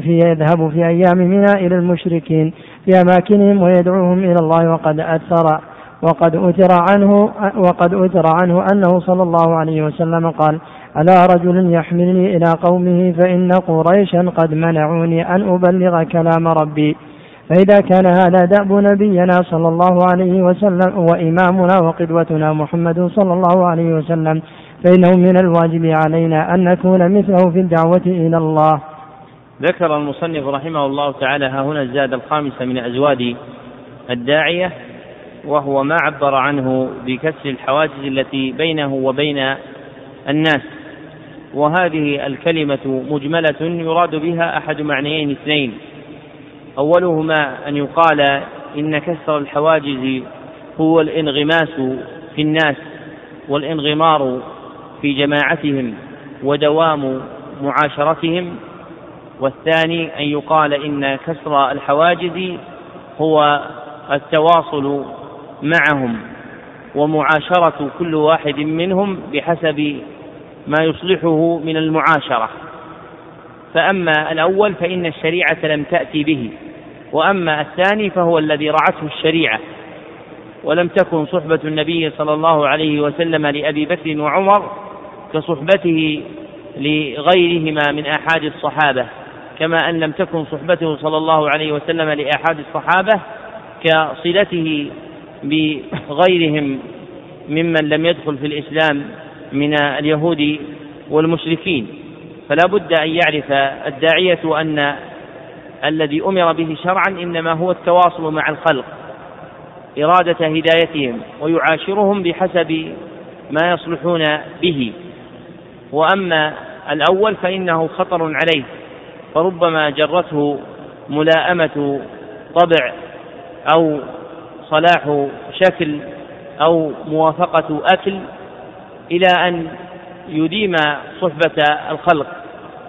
في يذهب في أيام منى إلى المشركين في أماكنهم ويدعوهم إلى الله. وقد أثر وقد أثر عنه وقد أثر عنه أنه صلى الله عليه وسلم قال ألا رجل يحملني إلى قومه فإن قريشا قد منعوني أن أبلغ كلام ربي. فإذا كان هذا دأب نبينا صلى الله عليه وسلم وإمامنا وقدوتنا محمد صلى الله عليه وسلم فإنه من الواجب علينا أن نكون مثله في الدعوة إلى الله. ذكر المصنف رحمه الله تعالى ها هنا الزاد الخامس من أزواج الداعية وهو ما عبر عنه بكسر الحواجز التي بينه وبين الناس. وهذه الكلمة مجملة يراد بها أحد معنيين اثنين. أولهما أن يقال إن كسر الحواجز هو الانغماس في الناس والانغمار في جماعتهم ودوام معاشرتهم والثاني أن يقال إن كسر الحواجز هو التواصل معهم ومعاشرة كل واحد منهم بحسب ما يصلحه من المعاشرة. فأما الأول فإن الشريعة لم تأتي به. وأما الثاني فهو الذي رعته الشريعة ولم تكن صحبة النبي صلى الله عليه وسلم لأبي بكر وعمر كصحبته لغيرهما من آحاد الصحابة كما أن لم تكن صحبته صلى الله عليه وسلم لآحاد الصحابة كصلته بغيرهم ممن لم يدخل في الإسلام من اليهود والمشركين. فلا بد أن يعرف الداعية أن الذي أمر به شرعا إنما هو التواصل مع الخلق إرادة هدايتهم ويعاشرهم بحسب ما يصلحون به. وأما الأول فإنه خطر عليه فربما جرته ملائمة طبع أو صلاح شكل أو موافقة أكل إلى أن يديم صحبة الخلق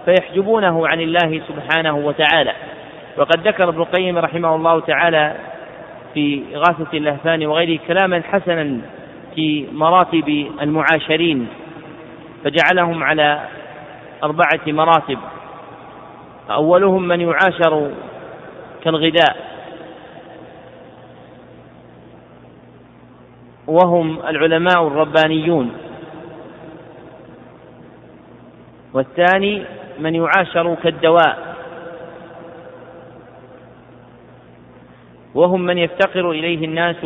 فيحجبونه عن الله سبحانه وتعالى. وقد ذكر ابن القيم رحمه الله تعالى في إغاثة اللهفان وغيره كلاما حسنا في مراتب المعاشرين فجعلهم على أربعة مراتب. أولهم من يعاشر كالغذاء وهم العلماء الربانيون. والثاني من يعاشر كالدواء وهم من يفتقر إليه الناس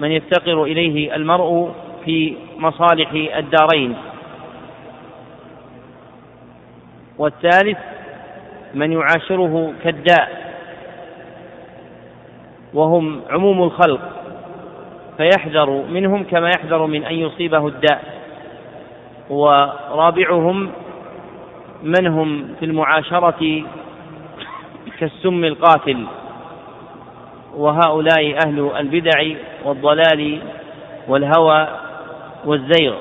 من يفتقر إليه المرء في مصالح الدارين. والثالث من يعاشره كالداء. وهم عموم الخلق فيحذر منهم كما يحذر من أن يصيبه الداء. ورابعهم من هم في المعاشرة كالسم القاتل. وهؤلاء أهل البدع والضلال والهوى والزيغ.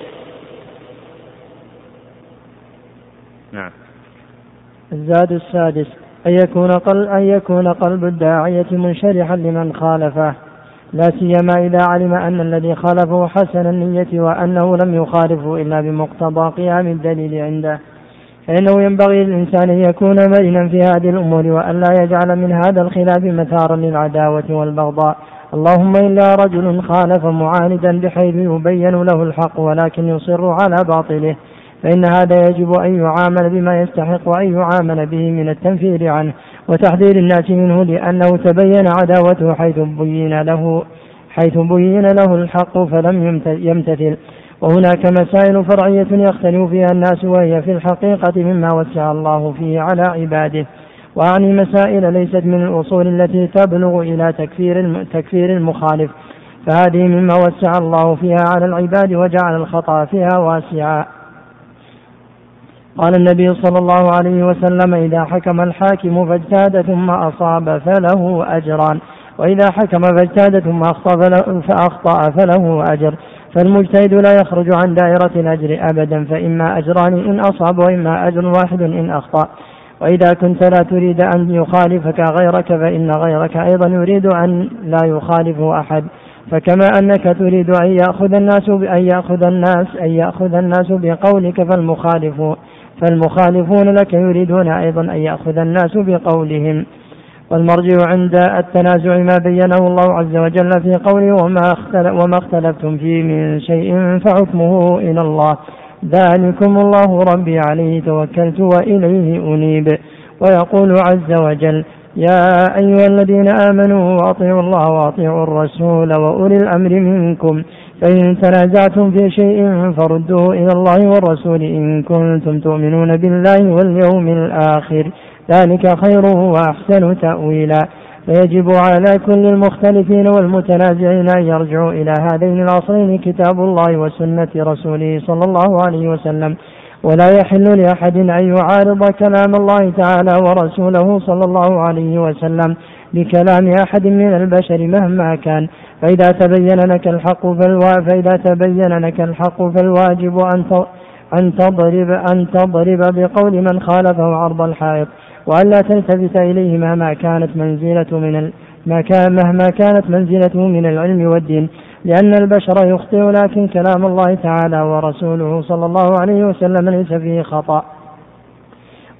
نعم. الزاد السادس أن يكون قلب أن يكون قلب الداعية منشرحا لمن خالفه. لا سيما إذا علم أن الذي خالفه حسن النية وأنه لم يخالفه إلا بمقتضى قيام الدليل عنده. فإنه ينبغي للإنسان أن يكون مرنا في هذه الأمور وأن لا يجعل من هذا الخلاف مثارا للعداوة والبغضاء. اللهم إلا رجل خالف معاندا بحيث يبين له الحق ولكن يصر على باطله. فإن هذا يجب أن يعامل بما يستحق وأن يعامل به من التنفير عنه وتحذير الناس منه لأنه تبين عداوته حيث بين له حيث بين له الحق فلم يمتثل. وهناك مسائل فرعية يختلف فيها الناس وهي في الحقيقة مما وسع الله فيه على عباده. وأعني مسائل ليست من الأصول التي تبلغ إلى تكفير تكفير المخالف. فهذه مما وسع الله فيها على العباد وجعل الخطأ فيها واسعا. قال النبي صلى الله عليه وسلم إذا حكم الحاكم فاجتهد ثم أصاب فله أجران وإذا حكم فاجتهد ثم أخطأ فله أجر. فالمجتهد لا يخرج عن دائرة الأجر أبدا فإما أجران إن أصاب وإما أجر واحد إن أخطأ. وإذا كنت لا تريد أن يخالفك غيرك فإن غيرك أيضا يريد أن لا يخالفه أحد. فكما أنك تريد أن يأخذ الناس أن يأخذ الناس أن يأخذ الناس بقولك فالمخالف فالمخالفون لك يريدون أيضا أن يأخذ الناس بقولهم. والمرجع عند التنازع ما بينه الله عز وجل في قوله وما, وما اختلفتم فيه من شيء فحكمه إلى الله. ذلكم الله ربي عليه توكلت وإليه أنيب. ويقول عز وجل يا أيها الذين آمنوا أطيعوا الله وأطيعوا الرسول وأولي الأمر منكم. فإن تنازعتم في شيء فردوه إلى الله والرسول إن كنتم تؤمنون بالله واليوم الآخر. ذلك خير وأحسن تأويلا. فيجب على كل المختلفين والمتنازعين أن يرجعوا إلى هذين الأصلين كتاب الله وسنة رسوله صلى الله عليه وسلم. ولا يحل لأحد أن يعارض كلام الله تعالى ورسوله صلى الله عليه وسلم بكلام أحد من البشر مهما كان. فإذا تبين لك الحق فإذا تبين لك الحق فالواجب أن أن تضرب أن تضرب بقول من خالفه عرض الحائط. وألا تلتفت إليه مهما كانت منزلة من. ما كان مهما كانت منزلته من العلم والدين لأن البشر يخطئ لكن كلام الله تعالى ورسوله صلى الله عليه وسلم ليس فيه خطأ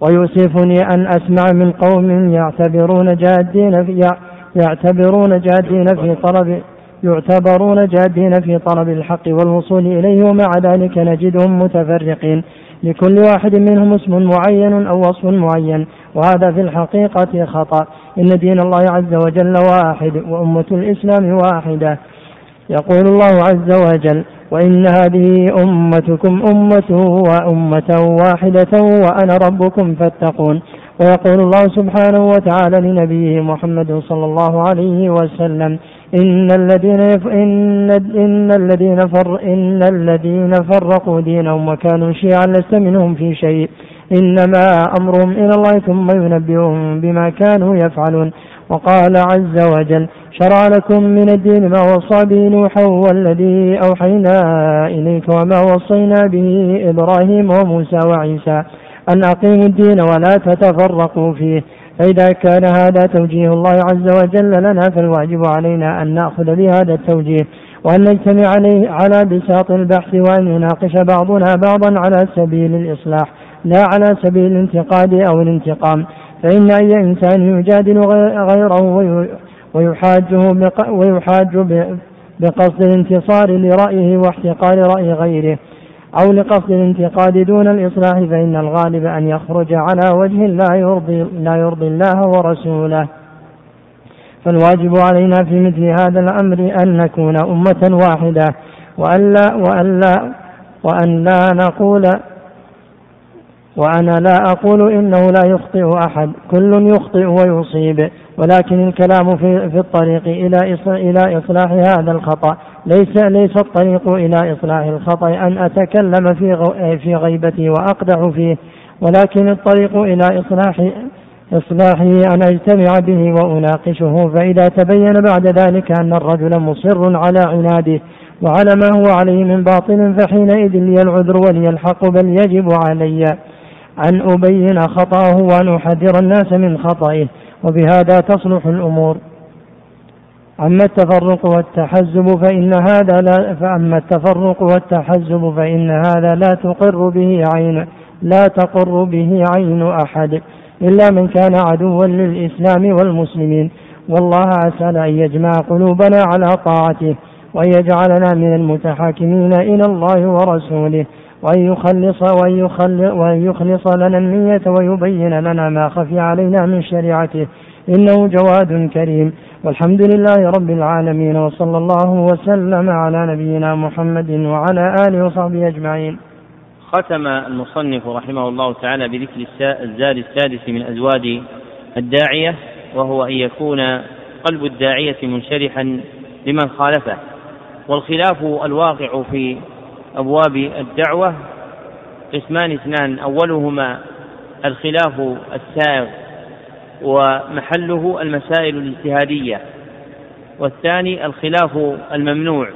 ويؤسفني أن أسمع من قوم يعتبرون جادين في يعتبرون جادين في طلب يعتبرون جادين في طلب الحق والوصول إليه ومع ذلك نجدهم متفرقين لكل واحد منهم اسم معين أو وصف معين. وهذا في الحقيقة خطأ. إن دين الله عز وجل واحد وأمة الإسلام واحدة. يقول الله عز وجل وإن هذه أمتكم أمة وأمة واحدة وأنا ربكم فاتقون ويقول الله سبحانه وتعالى لنبيه محمد صلى الله عليه وسلم إن الذين يف... إن إن الذين فر إن الذين فرقوا دينهم وكانوا شيعا لست منهم في شيء. إنما أمرهم إلى الله ثم ينبئهم بما كانوا يفعلون. وقال عز وجل شرع لكم من الدين ما وصى به نوحا والذي أوحينا إليك وما وصينا به إبراهيم وموسى وعيسى أن أقيموا الدين ولا تتفرقوا فيه. فإذا كان هذا توجيه الله عز وجل لنا فالواجب علينا أن نأخذ بهذا التوجيه وأن نجتمع عليه على بساط البحث وأن يناقش بعضنا بعضا على سبيل الإصلاح لا على سبيل الانتقاد أو الانتقام. فإن أي إنسان يجادل غيره ويحاجه ويحاج بقصد الانتصار لرأيه واحتقار رأي غيره. أو لقصد الانتقاد دون الإصلاح فإن الغالب أن يخرج على وجه لا يرضي لا يرضي الله ورسوله. فالواجب علينا في مثل هذا الأمر أن نكون أمة واحدة وأن لا وأن لا وأن لا نقول وأنا لا أقول إنه لا يخطئ أحد كل يخطئ ويصيب ولكن الكلام في, في الطريق إلى إلى إصلاح هذا الخطأ. ليس ليس الطريق إلى إصلاح الخطأ أن أتكلم في في غيبتي وأقدح فيه ولكن الطريق إلى إصلاح إصلاحه أن أجتمع به وأناقشه. فإذا تبين بعد ذلك أن الرجل مصر على عناده وعلى ما هو عليه من باطل فحينئذ لي العذر ولي الحق بل يجب علي أن أبين خطأه وأن أحذر الناس من خطئه. وبهذا تصلح الأمور. أما التفرق والتحزب فإن هذا لا فأما التفرق والتحزب فإن هذا لا تقر به عين لا تقر به عين أحد إلا من كان عدوا للإسلام والمسلمين. والله أسأل أن يجمع قلوبنا على طاعته وأن يجعلنا من المتحاكمين إلى الله ورسوله. وأن يخلص وأن يخلص, وأن يخلص لنا النية ويبين لنا ما خفي علينا من شريعته. إنه جواد كريم. والحمد لله رب العالمين وصلى الله وسلم على نبينا محمد وعلى آله وصحبه أجمعين. ختم المصنف رحمه الله تعالى بذكر الزاد السادس من أزواج الداعية وهو أن يكون قلب الداعية منشرحا لمن خالفه. والخلاف الواقع في أبواب الدعوة. قسمان اثنان أولهما الخلاف السائغ ومحله المسائل الاجتهادية والثاني الخلاف الممنوع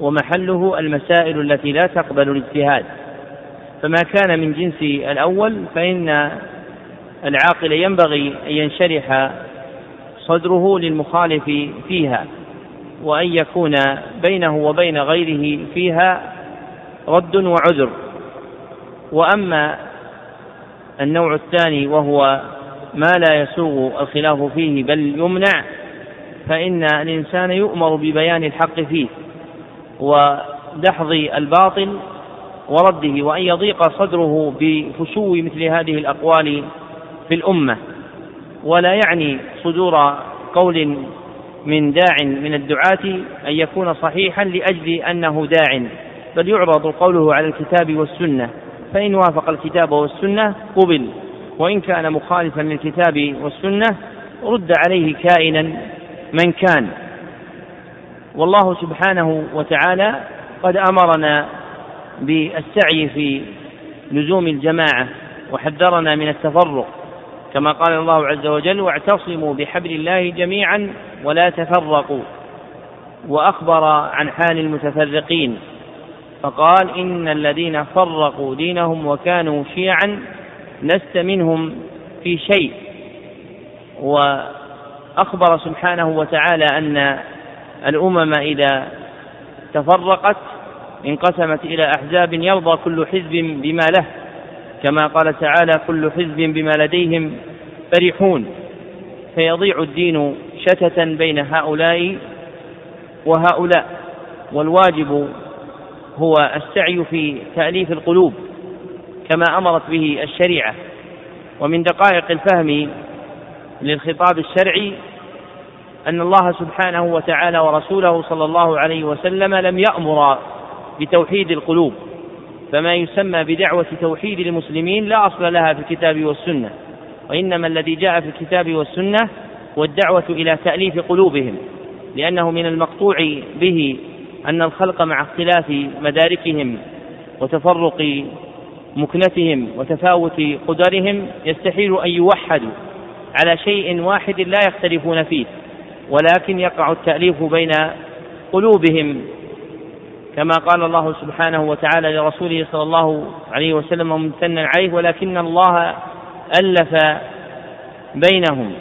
ومحله المسائل التي لا تقبل الاجتهاد. فما كان من جنس الأول فإن العاقل ينبغي أن ينشرح صدره للمخالف فيها وأن يكون بينه وبين غيره فيها رد وعذر. وأما النوع الثاني وهو ما لا يسوغ الخلاف فيه بل يمنع فإن الإنسان يؤمر ببيان الحق فيه ودحض الباطل ورده وأن يضيق صدره بفشو مثل هذه الأقوال في الأمة. ولا يعني صدور قول من داع من الدعاة أن يكون صحيحا لأجل أنه داع. بل يعرض قوله على الكتاب والسنة. فإن وافق الكتاب والسنة قبل وإن كان مخالفا للكتاب والسنة رد عليه كائنا من كان. والله سبحانه وتعالى قد أمرنا بالسعي في لزوم الجماعة وحذرنا من التفرق. كما قال الله عز وجل واعتصموا بحبل الله جميعا ولا تفرقوا. وأخبر عن حال المتفرقين. فقال إن الذين فرقوا دينهم وكانوا شيعا لست منهم في شيء. وأخبر سبحانه وتعالى أن الأمم إذا تفرقت انقسمت إلى أحزاب يرضى كل حزب بما له كما قال تعالى كل حزب بما لديهم فرحون. فيضيع الدين شتتا بين هؤلاء وهؤلاء والواجب هو السعي في تأليف القلوب كما أمرت به الشريعة. ومن دقائق الفهم للخطاب الشرعي أن الله سبحانه وتعالى ورسوله صلى الله عليه وسلم لم يأمر بتوحيد القلوب فما يسمى بدعوة توحيد المسلمين لا أصل لها في الكتاب والسنة وإنما الذي جاء في الكتاب والسنة هو الدعوة إلى تأليف قلوبهم لأنه من المقطوع به أن الخلق مع اختلاف مداركهم وتفرق مكنتهم وتفاوت قدرهم يستحيل أن يوحدوا على شيء واحد لا يختلفون فيه ولكن يقع التأليف بين قلوبهم كما قال الله سبحانه وتعالى لرسوله صلى الله عليه وسلم ممتنا عليه ولكن الله ألف بينهم.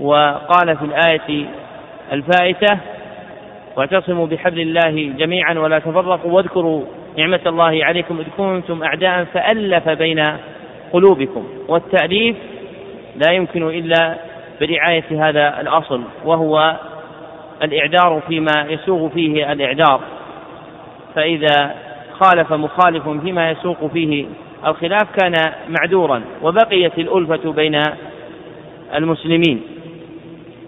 وقال في الآية الفائتة واعتصموا بحبل الله جميعا ولا تفرقوا واذكروا نعمة الله عليكم إذ كنتم أعداء فألف بين قلوبكم. والتأليف لا يمكن إلا برعاية هذا الأصل وهو الإعذار فيما يسوغ فيه الإعذار. فإذا خالف مخالف فيما يسوق فيه الخلاف كان معذورا وبقيت الألفة بين المسلمين.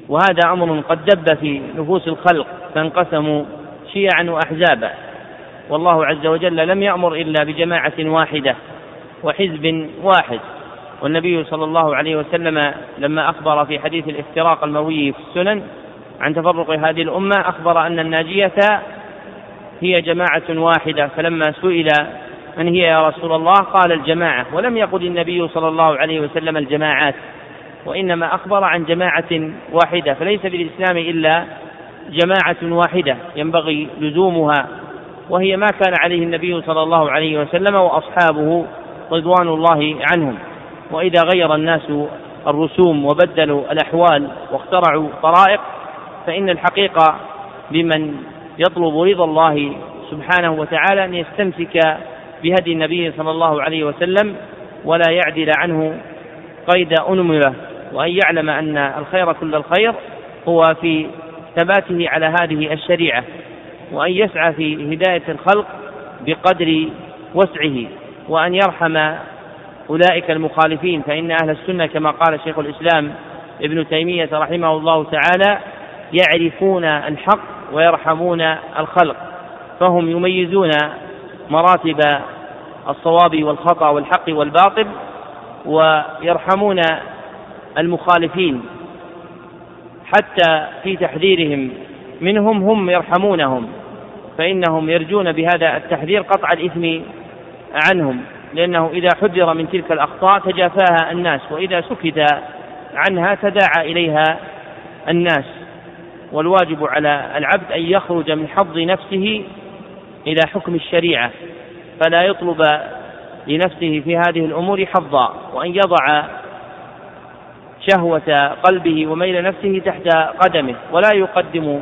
وهذا أمر قد دب في نفوس الخلق فانقسموا شيعا وأحزابا. والله عز وجل لم يأمر إلا بجماعة واحدة وحزب واحد. والنبي صلى الله عليه وسلم لما أخبر في حديث الافتراق المروي في السنن عن تفرق هذه الأمة أخبر أن الناجية هي جماعة واحدة. فلما سئل من هي يا رسول الله؟ قال الجماعة. ولم يقل النبي صلى الله عليه وسلم الجماعات وإنما أخبر عن جماعة واحدة. فليس في الإسلام إلا جماعة واحدة ينبغي لزومها وهي ما كان عليه النبي صلى الله عليه وسلم وأصحابه رضوان الله عنهم. وإذا غير الناس الرسوم وبدلوا الأحوال واخترعوا طرائق فإن الحقيقة بمن يطلب رضا الله سبحانه وتعالى أن يستمسك بهدي النبي صلى الله عليه وسلم ولا يعدل عنه قيد أنملة وأن يعلم أن الخير كل الخير هو في ثباته على هذه الشريعة وأن يسعى في هداية الخلق بقدر وسعه وأن يرحم أولئك المخالفين فإن أهل السنة كما قال شيخ الإسلام ابن تيمية رحمه الله تعالى يعرفون الحق ويرحمون الخلق فهم يميزون مراتب الصواب والخطأ والحق والباطل ويرحمون المخالفين. حتى في تحذيرهم منهم هم يرحمونهم فإنهم يرجون بهذا التحذير قطع الإثم عنهم لأنه إذا حذر من تلك الأخطاء تجافاها الناس وإذا سكت عنها تداعى إليها الناس. والواجب على العبد أن يخرج من حظ نفسه إلى حكم الشريعة فلا يطلب لنفسه في هذه الأمور حظا وأن يضع شهوة قلبه وميل نفسه تحت قدمه ولا يقدم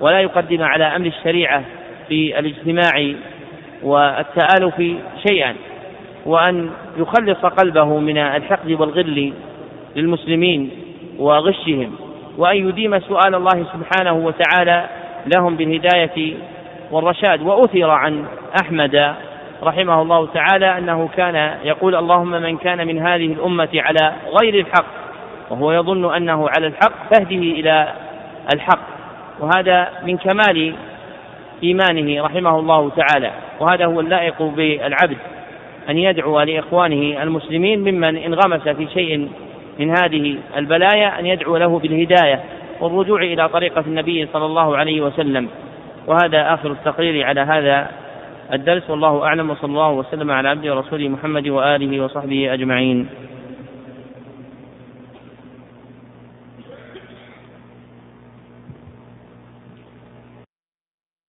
ولا يقدم على أمر الشريعة في الاجتماع والتآلف شيئا. وأن يخلص قلبه من الحقد والغل للمسلمين وغشهم وأن يديم سؤال الله سبحانه وتعالى لهم بالهداية والرشاد. وأثر عن أحمد رحمه الله تعالى أنه كان يقول اللهم من كان من هذه الأمة على غير الحق وهو يظن أنه على الحق فاهده إلى الحق. وهذا من كمال إيمانه رحمه الله تعالى. وهذا هو اللائق بالعبد أن يدعو لإخوانه المسلمين ممن انغمس في شيء من هذه البلايا أن يدعو له بالهداية والرجوع إلى طريقة النبي صلى الله عليه وسلم. وهذا آخر التقرير على هذا الدرس. والله أعلم وصلى الله وسلم على عبده ورسوله محمد وآله وصحبه أجمعين.